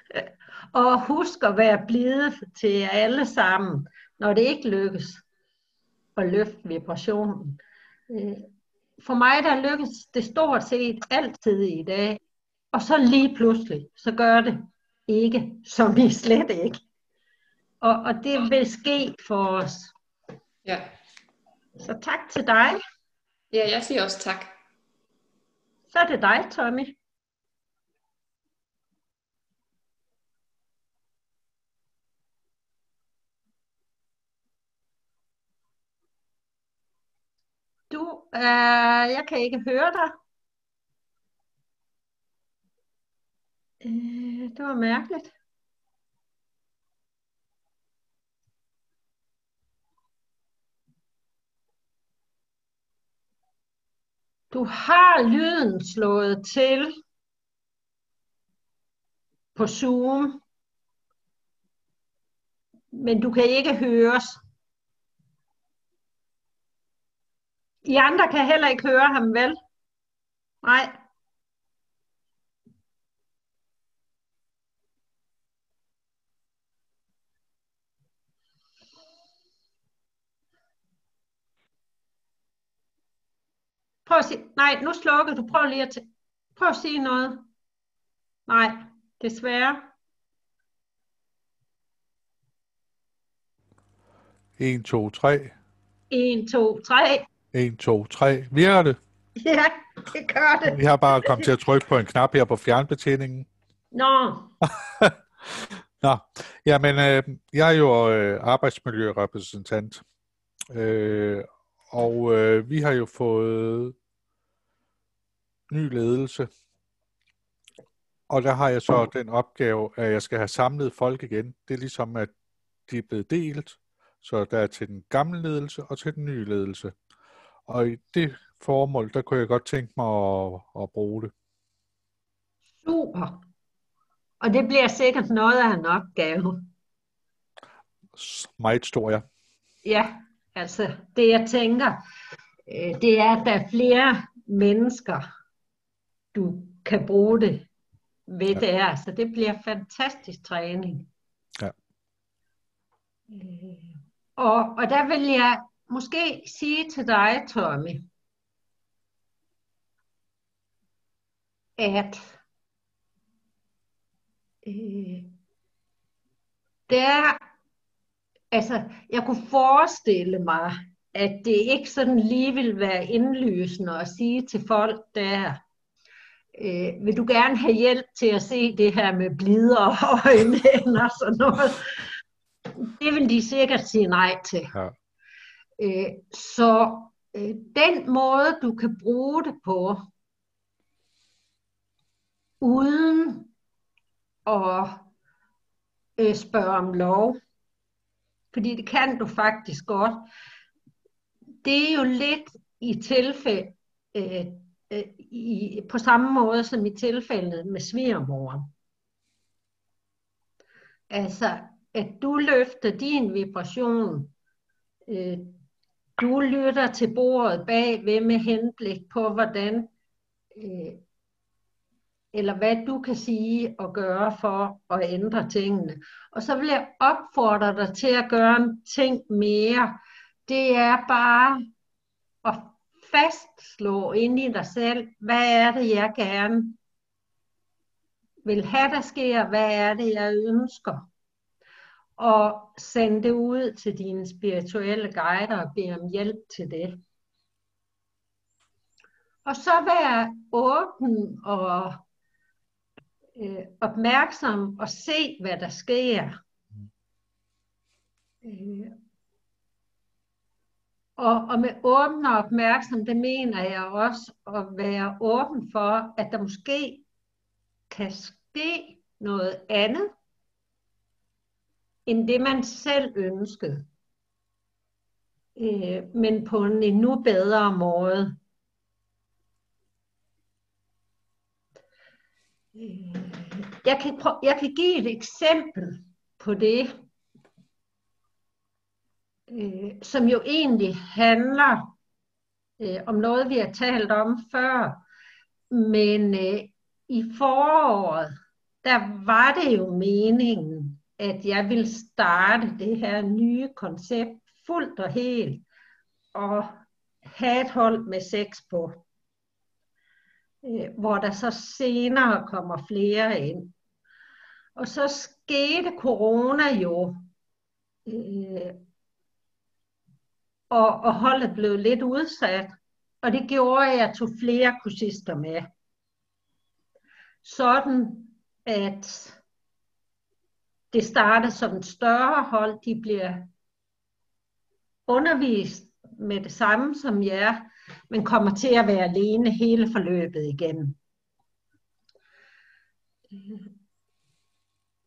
[laughs] og husk at være blide til alle sammen, når det ikke lykkes at løfte vibrationen. For mig der lykkes det stort set altid i dag, og så lige pludselig, så gør det ikke, som vi slet ikke. Og, og det vil ske for os. Ja. Så tak til dig. Ja, jeg siger også tak. Så er det dig, Tommy. Du, øh, jeg kan ikke høre dig. Øh, det var mærkeligt. Du har lyden slået til på Zoom, men du kan ikke høres. I andre kan heller ikke høre ham, vel? Nej. Prøv at sige, nej, nu slukker du. Prøv lige at, prøv at sige noget. Nej, desværre. 1, 2, 3. 1, 2, 3. 1, 2, 3. Virker det? Ja, det gør det. Vi har bare kommet til at trykke på en knap her på fjernbetjeningen. Nå, [laughs] Nå, jamen, øh, jeg er jo øh, arbejdsmiljørepræsentant, øh, og øh, vi har jo fået ny ledelse, og der har jeg så den opgave, at jeg skal have samlet folk igen. Det er ligesom, at de er blevet delt, så der er til den gamle ledelse og til den nye ledelse. Og i det formål, der kunne jeg godt tænke mig at, at bruge det. super. Og det bliver sikkert noget af en opgave. Meget stor, ja. Ja, altså det jeg tænker, øh, det er, at der er flere mennesker, du kan bruge det ved ja. det her. Så det bliver fantastisk træning. Ja. Øh, Og, og der vil jeg måske sige til dig, Tommy, at øh, der, altså, jeg kunne forestille mig, at det ikke sådan lige vil være indlysende at sige til folk der, øh, vil du gerne have hjælp til at se det her med blider og [laughs] øjne [laughs] og sådan noget. Det vil de sikkert sige nej til. Ja. Øh, så øh, den måde, du kan bruge det på, uden at øh, spørge om lov, fordi det kan du faktisk godt, det er jo lidt i tilfælde, øh, øh, i, på samme måde som i tilfældet med svigermoren. Altså, at du løfter din vibration, øh, du lytter til bordet bagved med henblik på, hvordan, øh, eller hvad du kan sige og gøre for at ændre tingene. Og så vil jeg opfordre dig til at gøre en ting mere. Det er bare at fastslå ind i dig selv, hvad er det, jeg gerne vil have, der sker, hvad er det, jeg ønsker og send det ud til dine spirituelle guider og bede om hjælp til det. Og så vær åben og øh, opmærksom og se, hvad der sker. Øh, og, og med åben og opmærksom, det mener jeg også at være åben for, at der måske kan ske noget andet, end det man selv ønskede. Øh, men på en endnu bedre måde. Øh, jeg, kan prøve, jeg kan give et eksempel på det, øh, som jo egentlig handler øh, om noget, vi har talt om før. Men øh, i foråret, der var det jo meningen, at jeg vil starte det her nye koncept fuldt og helt, og have et hold med seks på, øh, hvor der så senere kommer flere ind. Og så skete corona jo, øh, og, og holdet blev lidt udsat, og det gjorde, at jeg tog flere kursister med. Sådan at det starter som et større hold, de bliver undervist med det samme som jer, men kommer til at være alene hele forløbet igen.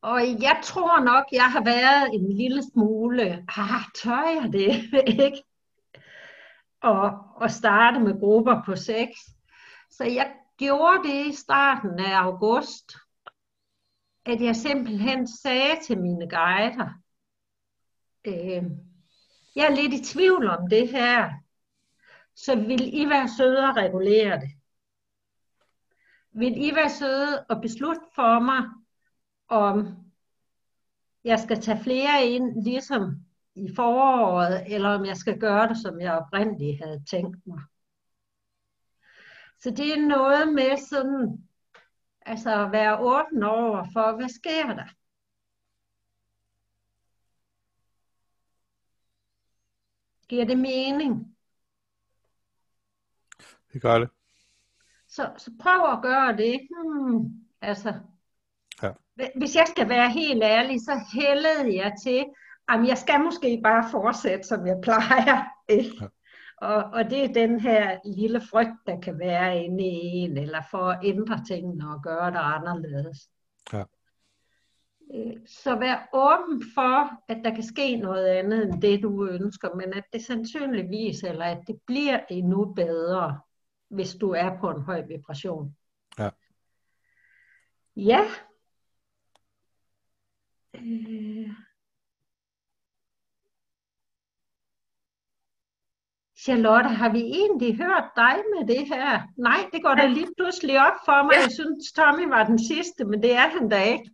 Og jeg tror nok, jeg har været en lille smule, ah, tør jeg det, [laughs] ikke? Og, og starte med grupper på seks. Så jeg gjorde det i starten af august, at jeg simpelthen sagde til mine guider, øh, jeg er lidt i tvivl om det her, så vil I være søde at regulere det. vil I være søde og beslutte for mig, om jeg skal tage flere ind, ligesom i foråret, eller om jeg skal gøre det, som jeg oprindeligt havde tænkt mig. Så det er noget med sådan, altså at være åben over for, hvad sker der? Giver det mening? Det gør det. Så, så prøv at gøre det. Hmm, altså, Ja. Hvis jeg skal være helt ærlig, så hældede jeg til, at jeg skal måske bare fortsætte, som jeg plejer. Ikke? Ja. Og, og det er den her lille frygt, der kan være inde i en, eller for at ændre tingene og gøre det anderledes. Ja. Øh, Så vær åben for, at der kan ske noget andet end det, du ønsker, men at det sandsynligvis, eller at det bliver endnu bedre, hvis du er på en høj vibration. Ja. Ja. Øh. Charlotte, har vi egentlig hørt dig med det her? Nej, det går da lige pludselig op for mig. Jeg synes, Tommy var den sidste, men det er han da ikke.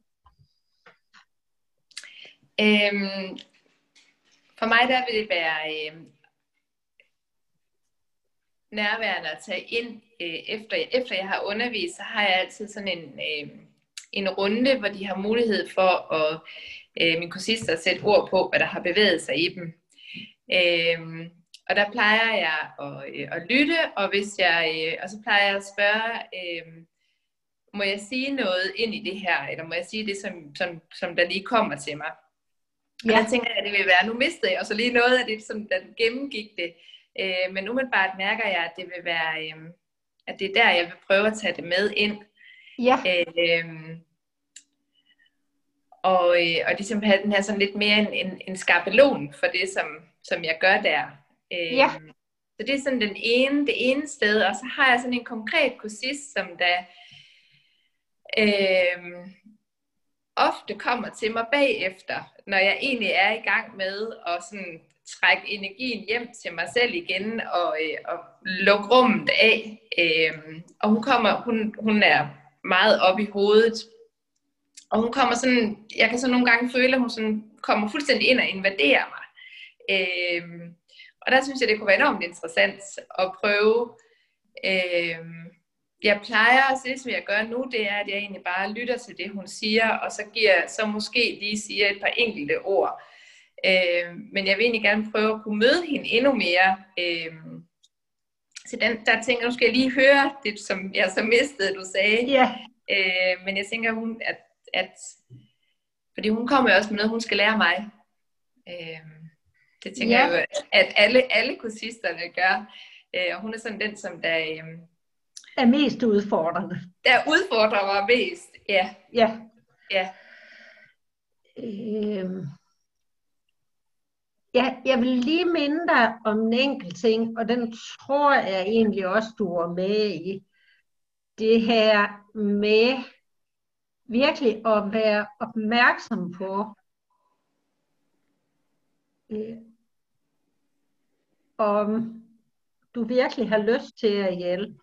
Øhm, for mig der vil det være øhm, nærværende at tage ind, øh, efter, efter jeg har undervist, så har jeg altid sådan en, øh, en runde, hvor de har mulighed for at øh, mine kursister at sætte ord på, hvad der har bevæget sig i dem. Øh, og der plejer jeg at, øh, at lytte, og hvis jeg, øh, og så plejer jeg at spørge, øh, må jeg sige noget ind i det her, eller må jeg sige det, som, som, som der lige kommer til mig? Ja. Og der tænker jeg, at det vil være, nu mistede jeg, og så lige noget af det, som der gennemgik det. Øh, men umiddelbart mærker jeg, at det vil være, øh, at det er der, jeg vil prøve at tage det med ind. Ja. Øh, og, øh, og ligesom have den her sådan lidt mere en, en, en skabelon for det, som, som jeg gør der. Øh, Ja. Øhm, så det er sådan den ene, det ene sted, og så har jeg sådan en konkret kursist, som der øh, ofte kommer til mig bagefter, når jeg egentlig er i gang med at sådan trække energien hjem til mig selv igen og, øh, og lukke rummet af. Øh, og hun kommer, hun, hun er meget op i hovedet, og hun kommer sådan, jeg kan så nogle gange føle, at hun sådan kommer fuldstændig ind og invaderer mig. Øh, og der synes jeg, det kunne være enormt interessant at prøve. Øh, jeg plejer at det, som jeg gør nu, det er, at jeg egentlig bare lytter til det, hun siger, og så giver så måske lige siger et par enkelte ord. Øh, men jeg vil egentlig gerne prøve at kunne møde hende endnu mere. Øh, så den, der tænker jeg, nu skal jeg lige høre det, som jeg så mistede, du sagde. Ja. Øh, men jeg tænker, hun, at, at fordi hun kommer jo også med noget, hun skal lære mig. Øh, det tænker Ja. jeg jo, at alle, alle kursisterne gør. Øh, og hun er sådan den, som der, øh, Er mest udfordrende. der udfordrer mig mest. Ja, Ja. ja. Øhm. Ja, jeg vil lige minde dig om en enkelt ting, og den tror jeg egentlig også, du var med i. Det her med virkelig at være opmærksom på, øh, om du virkelig har lyst til at hjælpe.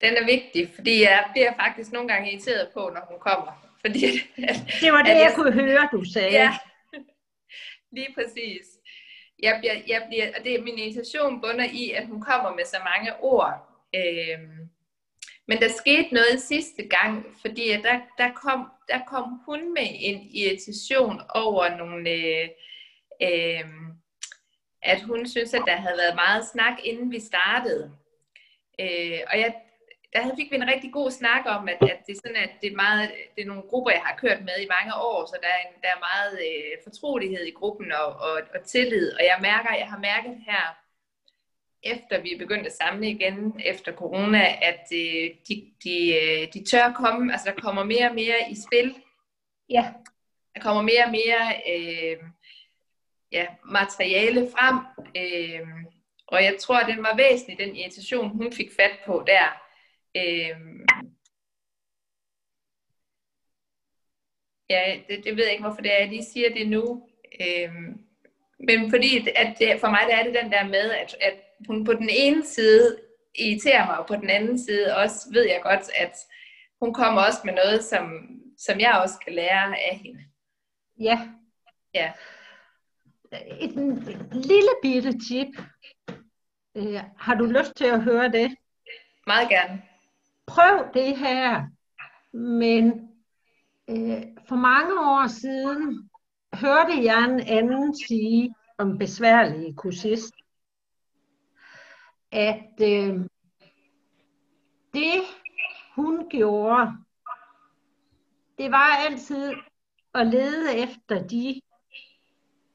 Den er vigtig, fordi jeg bliver faktisk nogle gange irriteret på, når hun kommer. Fordi, Det var det, at jeg kunne høre, du sagde. Ja, [laughs] lige præcis. Jeg bliver, jeg bliver, og det er min irritation bunder i, at hun kommer med så mange ord. Øhm, men der skete noget sidste gang, fordi at der, der, kom, der kom hun med en irritation over nogle, øh, øh, at hun synes, at der havde været meget snak, inden vi startede. Øh, og jeg, der fik vi en rigtig god snak om, at, at det er sådan, at det er, meget, det er nogle grupper, jeg har kørt med i mange år, så der er, en, der er meget øh, fortrolighed i gruppen og, og, og tillid. Og jeg mærker, jeg har mærket her, efter vi er begyndt at samle igen efter corona, at øh, de, de, øh, de tør komme, altså der kommer mere og mere i spil. Ja. Der kommer mere og mere øh, ja, materiale frem. Øh, og jeg tror, den var væsentlig, den irritation, hun fik fat på der. Øh, ja, det, det ved jeg ikke, hvorfor det er, jeg lige siger det nu. Øh, men fordi at det, for mig der er det den der med, at, at hun på den ene side irriterer mig, og på den anden side også ved jeg godt, at hun kommer også med noget, som, som jeg også kan lære af hende. Ja. Ja. Et, et lille bitte tip. Øh, har du lyst til at høre det? Meget gerne. Prøv det her. Men øh, for mange år siden hørte jeg en anden sige om besværlige kursist, at øh, det hun gjorde, det var altid at lede efter de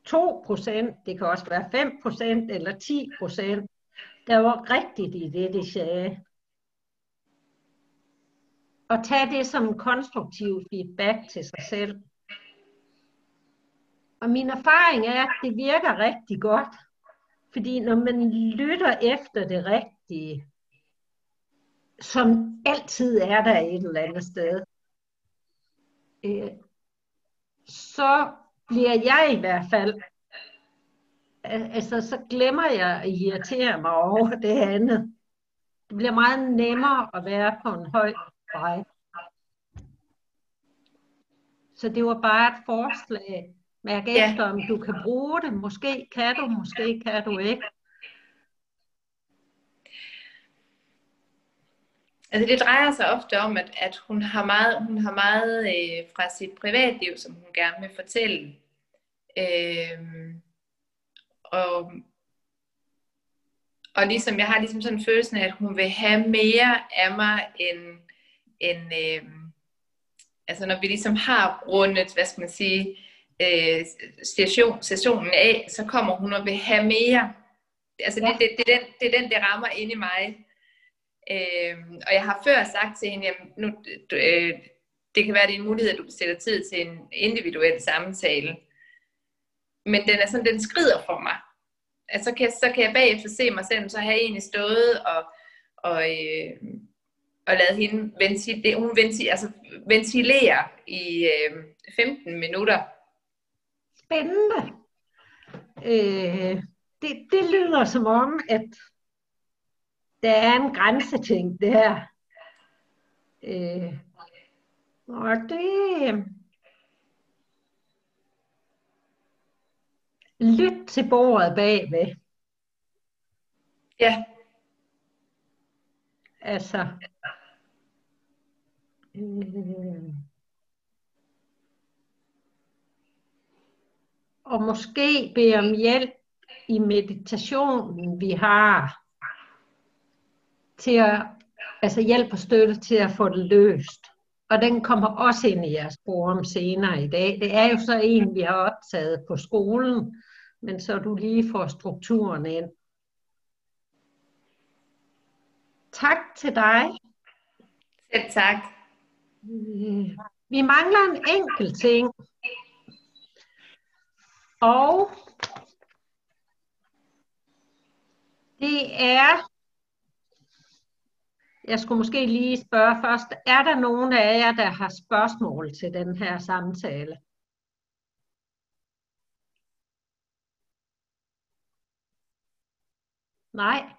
2%, det kan også være 5% eller 10%, der var rigtigt i det, de sagde. Og tage det som en konstruktiv feedback til sig selv. Og min erfaring er, at det virker rigtig godt. Fordi når man lytter efter det rigtige, som altid er der et eller andet sted, øh, så bliver jeg i hvert fald, altså så glemmer jeg at irritere mig over det andet. Det bliver meget nemmere at være på en høj vej. Så det var bare et forslag. Mærk ja. efter, om du kan bruge det. Måske kan du, måske kan du ikke. Altså det drejer sig ofte om, at, at hun har meget, hun har meget øh, fra sit privatliv, som hun gerne vil fortælle. Øh, og, og ligesom, jeg har ligesom sådan en følelse af, at hun vil have mere af mig, end, end øh, altså når vi ligesom har rundet, hvad skal man sige, øh, station, stationen af, så kommer hun og vil have mere. Altså ja. det, det, det, er den, det er den, der rammer ind i mig. Øh, og jeg har før sagt til hende, jamen, nu, du, øh, det kan være, det er en mulighed, at du sætter tid til en individuel samtale. Men den er sådan, den skrider for mig. Altså, så kan, så kan jeg bagefter se mig selv, så har jeg egentlig stået og, og, øh, og lavet hende ventilere, hun ventil, altså, ventilere i øh, 15 minutter. Spændende. Øh, det, det lyder som om, at der er en grænseting der. Øh, og det... Lyt til bordet bagved. Ja. Altså. Øh, og måske bede om hjælp i meditationen, vi har til at, altså hjælp og støtte til at få det løst. Og den kommer også ind i jeres forum senere i dag. Det er jo så en, vi har optaget på skolen, men så du lige får strukturen ind. Tak til dig. Selv tak. Øh, vi mangler en enkelt ting. Og det er jeg skulle måske lige spørge først, er der nogen af jer, der har spørgsmål til den her samtale? Nej.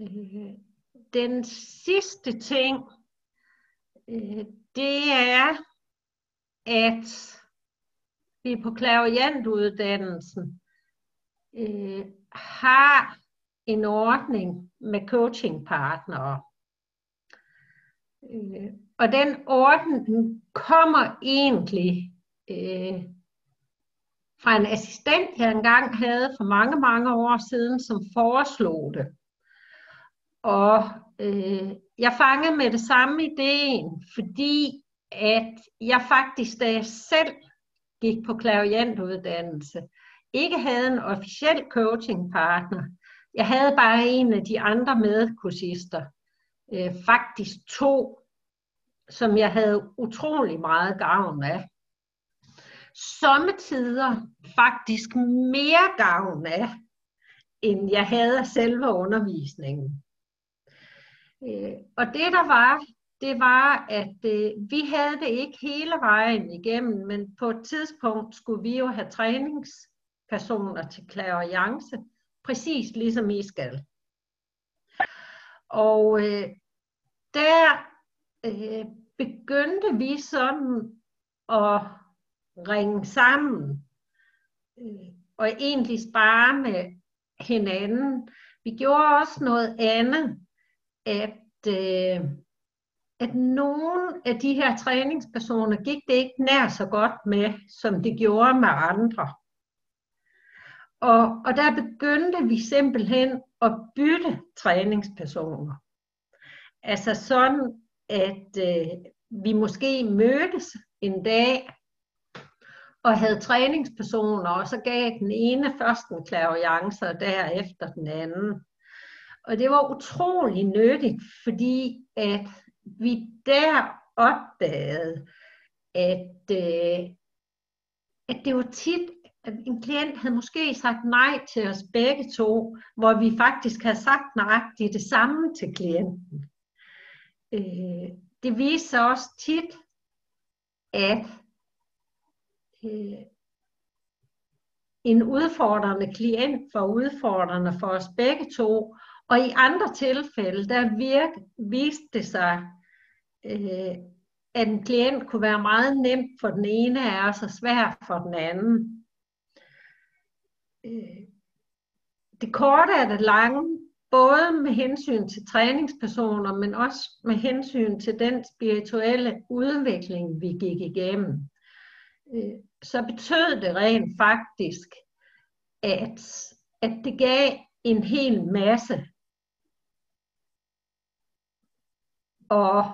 Øh, den sidste ting, øh, det er, at vi på klaviantuddannelsen øh, har en ordning med coachingpartnere. Øh, og den ordning kommer egentlig øh, fra en assistent, jeg engang havde for mange, mange år siden, som foreslog det. Og øh, jeg fangede med det samme ideen, fordi at jeg faktisk, da jeg selv gik på klaviantuddannelse, ikke havde en officiel coachingpartner, jeg havde bare en af de andre medkursister, øh, faktisk to, som jeg havde utrolig meget gavn af. Sommetider faktisk mere gavn af, end jeg havde af selve undervisningen. Øh, og det der var, det var, at øh, vi havde det ikke hele vejen igennem, men på et tidspunkt skulle vi jo have træningspersoner til klaverjance, præcis ligesom I skal. Og øh, der øh, begyndte vi sådan at ringe sammen øh, og egentlig spare med hinanden. Vi gjorde også noget andet, at, øh, at nogle af de her træningspersoner gik det ikke nær så godt med, som det gjorde med andre. Og, og der begyndte vi simpelthen at bytte træningspersoner. Altså sådan, at øh, vi måske mødtes en dag og havde træningspersoner, og så gav den ene først en klaviance, og derefter den anden. Og det var utrolig nyttigt, fordi at vi der opdagede, at, øh, at det var tit, at en klient havde måske sagt nej til os begge to, hvor vi faktisk havde sagt nøjagtigt det samme til klienten. Øh, det viser sig også tit, at øh, en udfordrende klient var udfordrende for os begge to, og i andre tilfælde, der virk, viste det sig, øh, at en klient kunne være meget nem for den ene af os og svær for den anden. Øh, det korte er det lange, både med hensyn til træningspersoner, men også med hensyn til den spirituelle udvikling, vi gik igennem. Øh, så betød det rent faktisk, at, at det gav en hel masse at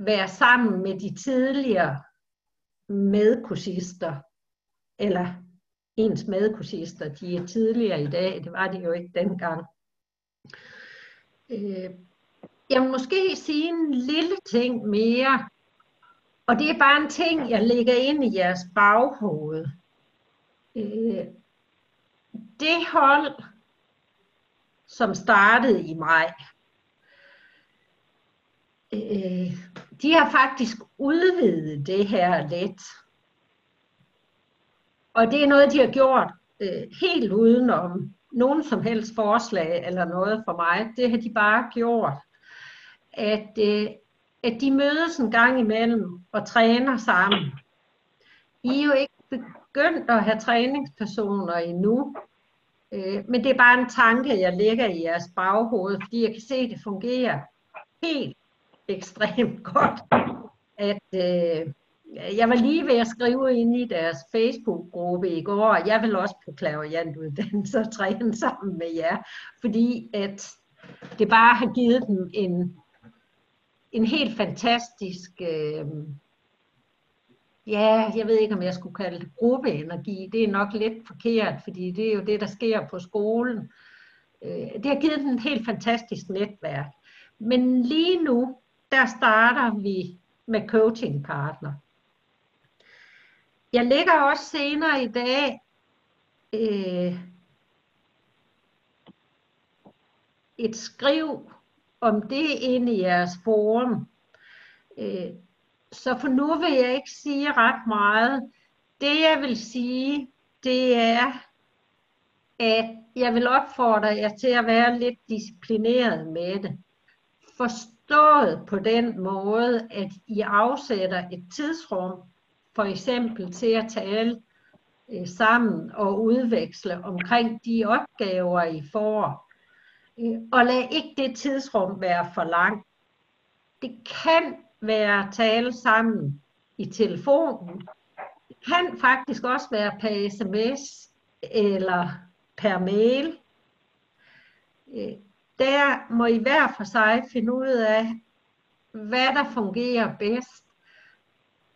være sammen med de tidligere medkursister, eller ens medkursister, de er tidligere i dag, det var de jo ikke dengang. Øh, jeg vil måske sige en lille ting mere, og det er bare en ting, jeg lægger ind i jeres baghoved. Øh, det hold, som startede i maj, øh, de har faktisk udvidet det her lidt. Og det er noget, de har gjort øh, helt udenom nogen som helst forslag eller noget for mig. Det har de bare gjort. At, øh, at de mødes en gang imellem og træner sammen. I er jo ikke begyndt at have træningspersoner endnu, øh, men det er bare en tanke, jeg lægger i jeres baghoved, fordi jeg kan se, at det fungerer helt ekstremt godt. At, øh, jeg var lige ved at skrive ind i deres Facebook-gruppe i går, at jeg vil også på klaverjantuddannelse og træne sammen med jer, fordi at det bare har givet dem en, en helt fantastisk, øh, ja, jeg ved ikke om jeg skulle kalde det gruppeenergi, det er nok lidt forkert, fordi det er jo det, der sker på skolen. Øh, det har givet dem et helt fantastisk netværk. Men lige nu, der starter vi med coachingpartner. Jeg lægger også senere i dag øh, et skriv om det ind i jeres forum. Øh, så for nu vil jeg ikke sige ret meget. Det jeg vil sige, det er, at jeg vil opfordre jer til at være lidt disciplineret med det. Forstået på den måde, at I afsætter et tidsrum for eksempel til at tale øh, sammen og udveksle omkring de opgaver, I får. Øh, og lad ikke det tidsrum være for langt. Det kan være tale sammen i telefonen. Det kan faktisk også være per sms eller per mail. Øh, der må I hver for sig finde ud af, hvad der fungerer bedst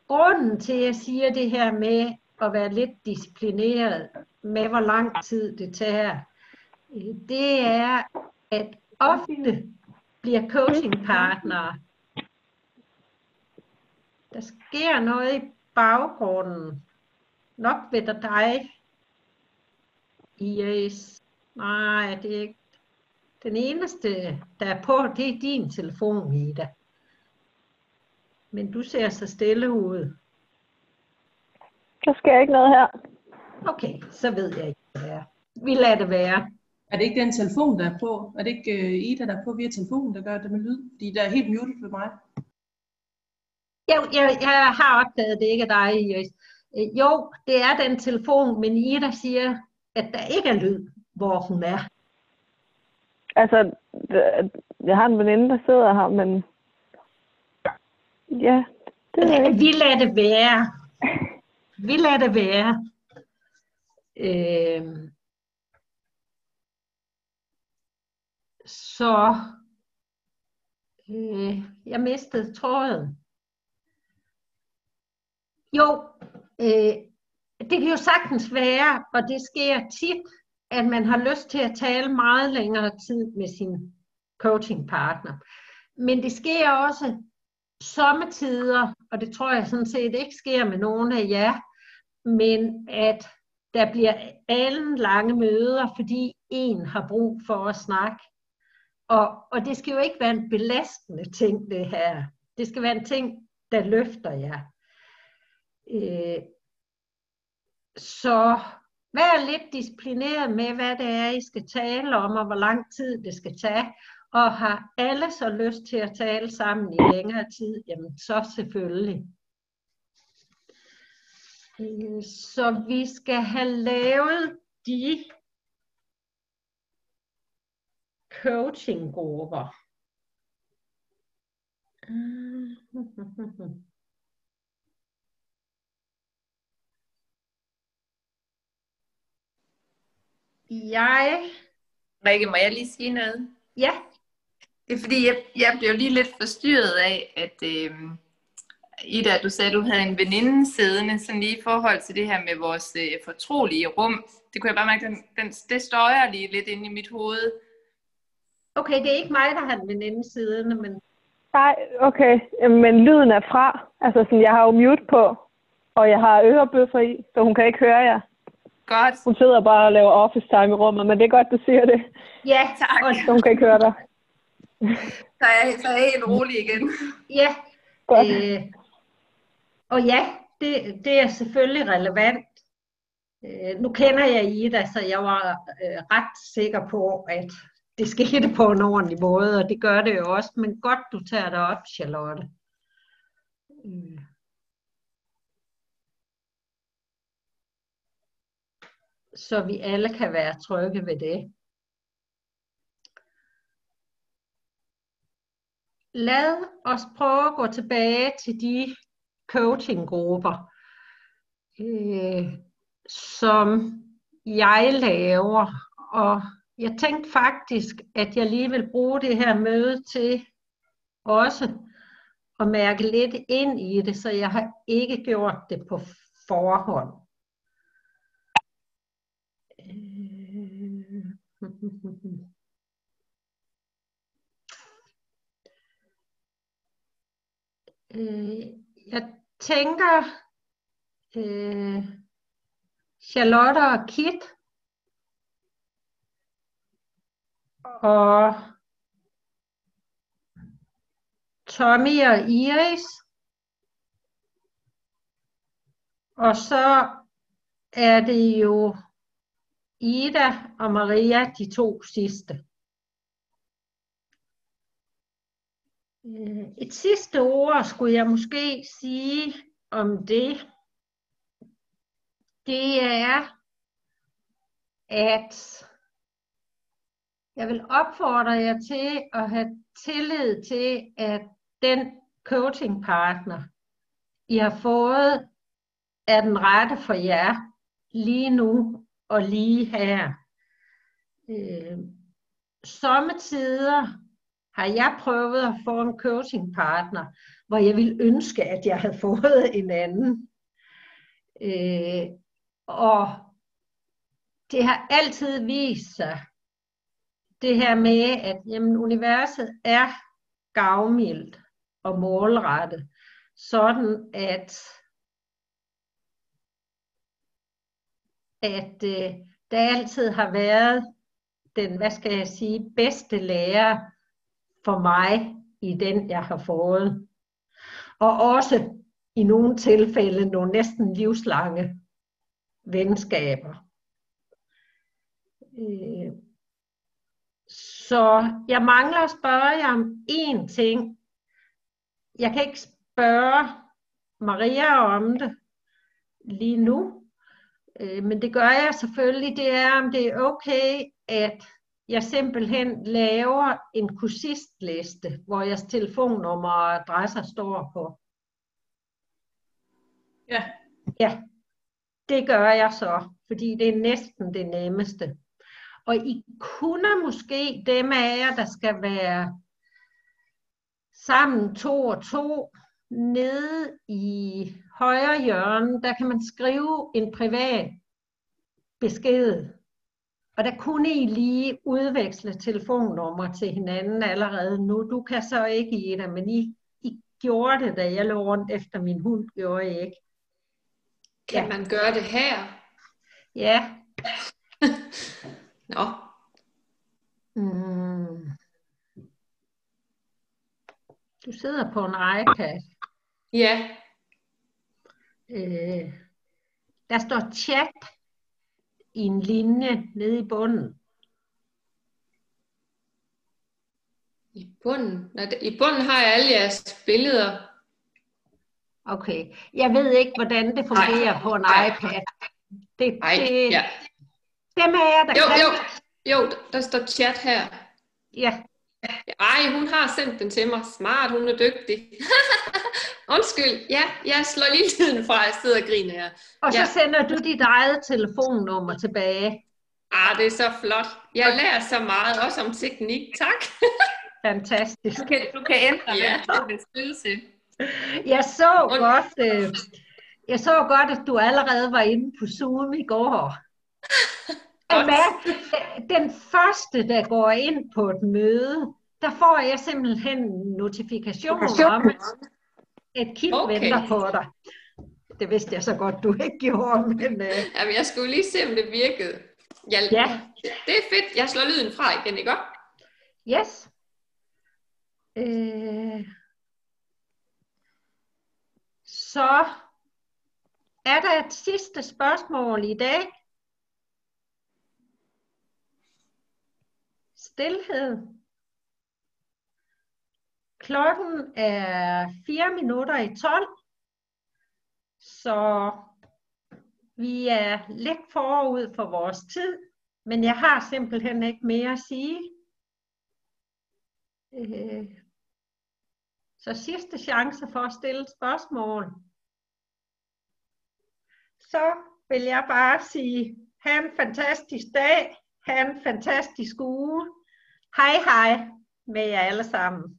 grunden til, at jeg siger det her med at være lidt disciplineret med, hvor lang tid det tager, øh, det er, at ofte bliver coachingpartnere. Der sker noget i baggrunden. Nok ved dig. Yes. Nej, det er ikke. Den eneste, der er på, det er din telefon, Ida. Men du ser så stille ud. Der sker ikke noget her. Okay, så ved jeg ikke, hvad det er. Vi lader det være. Er det ikke den telefon, der er på? Er det ikke uh, Ida, der er på via telefonen, der gør det med lyd? Fordi der er helt muted ved mig. Jeg, jeg, jeg har opdaget, det ikke er dig, Iris. Øh, Jo, det er den telefon, men Ida siger, at der ikke er lyd, hvor hun er. Altså, d- jeg har en veninde, der sidder her, men... Ja, det er ikke. Vi lader det være. Vi lader det være. Øh, så øh, jeg mistede tråden. Jo, øh, det kan jo sagtens være, og det sker tit, at man har lyst til at tale meget længere tid med sin coachingpartner. Men det sker også sommetider, og det tror jeg sådan set ikke sker med nogen af jer, men at der bliver alle lange møder, fordi en har brug for at snakke. Og, og det skal jo ikke være en belastende ting, det her. Det skal være en ting, der løfter jer. Øh, så vær lidt disciplineret med, hvad det er, I skal tale om, og hvor lang tid det skal tage. Og har alle så lyst til at tale sammen i længere tid, jamen så selvfølgelig. Øh, Så vi skal have lavet de coachinggrupper. [laughs] Jeg, Rikke, må jeg lige sige noget? ja, Det er fordi, jeg, jeg blev lige lidt forstyrret af, at øh, Ida, du sagde, at du havde en veninde siddende, sådan lige i forhold til det her med vores øh, fortrolige rum. Det kunne jeg bare mærke, den, den, det støjer lige lidt inde i mit hoved. okay, det er ikke mig, der har en veninde siddende, men Nej, okay. Men lyden er fra. Altså, sådan, jeg har jo mute på, og jeg har ørebøffer i, så hun kan ikke høre jer. Godt, Hun sidder bare og laver office time i rummet, men det er godt, du siger det. ja, [laughs] tak. og, Så hun kan ikke høre dig. Så er jeg, så er jeg helt rolig igen. ja, Godt. øh, og ja, det, det er selvfølgelig relevant. Øh, nu kender jeg Ida, så jeg var øh, ret sikker på, at det skete på en ordentlig måde, og det gør det jo også. Men godt, du tager det op, Charlotte. Øh. Så vi alle kan være trygge ved det. Lad os prøve at gå tilbage til de coachinggrupper, øh, som jeg laver. Og jeg tænkte faktisk, at jeg lige vil bruge det her møde til også at mærke lidt ind i det, så jeg har ikke gjort det på forhånd. Øh, Øh, jeg tænker, øh, Charlotte og Kit og Tommy og Iris. Og så er det jo Ida og Maria, de to sidste. Mm, Et sidste ord skulle jeg måske sige om det. Det er, at jeg vil opfordre jer til at have tillid til, at den coachingpartner, I har fået, er den rette for jer lige nu og lige her. Øh, sommetider har jeg prøvet at få en coachingpartner, hvor jeg ville ønske, at jeg havde fået en anden. Øh, og det har altid vist sig, det her med, at jamen, universet er gavmildt og målrettet, sådan at, at øh, der altid har været den, hvad skal jeg sige, bedste lærer for mig i den, jeg har fået. Og også i nogle tilfælde nogle næsten livslange venskaber. Øh, så jeg mangler at spørge jer om én ting. Jeg kan ikke spørge Maria om det lige nu, øh, men det gør jeg selvfølgelig. Det er, om det er okay, at jeg simpelthen laver en kursistliste, hvor jeres telefonnummer og adresser står på. Ja. Ja, det gør jeg så, fordi det er næsten det nemmeste. Og I kunne måske dem af jer, der skal være sammen to og to, nede i højre hjørne, der kan man skrive en privat besked. Og der kunne I lige udveksle telefonnummer til hinanden allerede nu. Du kan så ikke i det, men I, I gjorde det, da jeg lå rundt efter min hund, gjorde I ikke. Kan Ja. man gøre det her? Ja. [laughs] Nå, Mm. Du sidder på en iPad. ja. Øh, der står chat i en linje nede i bunden. I bunden. Det- I bunden har jeg alle jeres billeder. Okay. Jeg ved ikke, hvordan det fungerer Nej. på en Nej. iPad. Det, Nej, det, ja. Dem af jer, der Jo, kan. jo, jo, der står chat her. Ja. Ej, hun har sendt den til mig. Smart, hun er dygtig. [laughs] Undskyld, ja, jeg slår lige tiden fra, jeg sidder og griner her. Og så Ja. sender du dit eget telefonnummer tilbage. Ah, det er så flot. Jeg lærer så meget, også om teknik. Tak. [laughs] Fantastisk. Du kan, du kan ændre, Ja. du vil. Jeg så Und- godt, øh, jeg så godt, at du allerede var inde på Zoom i går. [laughs] Men den første, der går ind på et møde, der får jeg simpelthen en notifikation om, at Kit Okay. venter på dig. Det vidste jeg så godt, du ikke gjorde, men øh, Jamen, jeg skulle lige se, om det virkede. Jeg, ja, Det er fedt. Jeg slår lyden fra igen, ikke godt? yes. Øh, så er der et sidste spørgsmål i dag. Stilhed. Klokken er 4 minutter i 12, så vi er lidt forud for vores tid, men jeg har simpelthen ikke mere at sige. Øh, så sidste chance for at stille spørgsmål. Så vil jeg bare sige, have en fantastisk dag, have en fantastisk uge. Hej hej med jer alle sammen.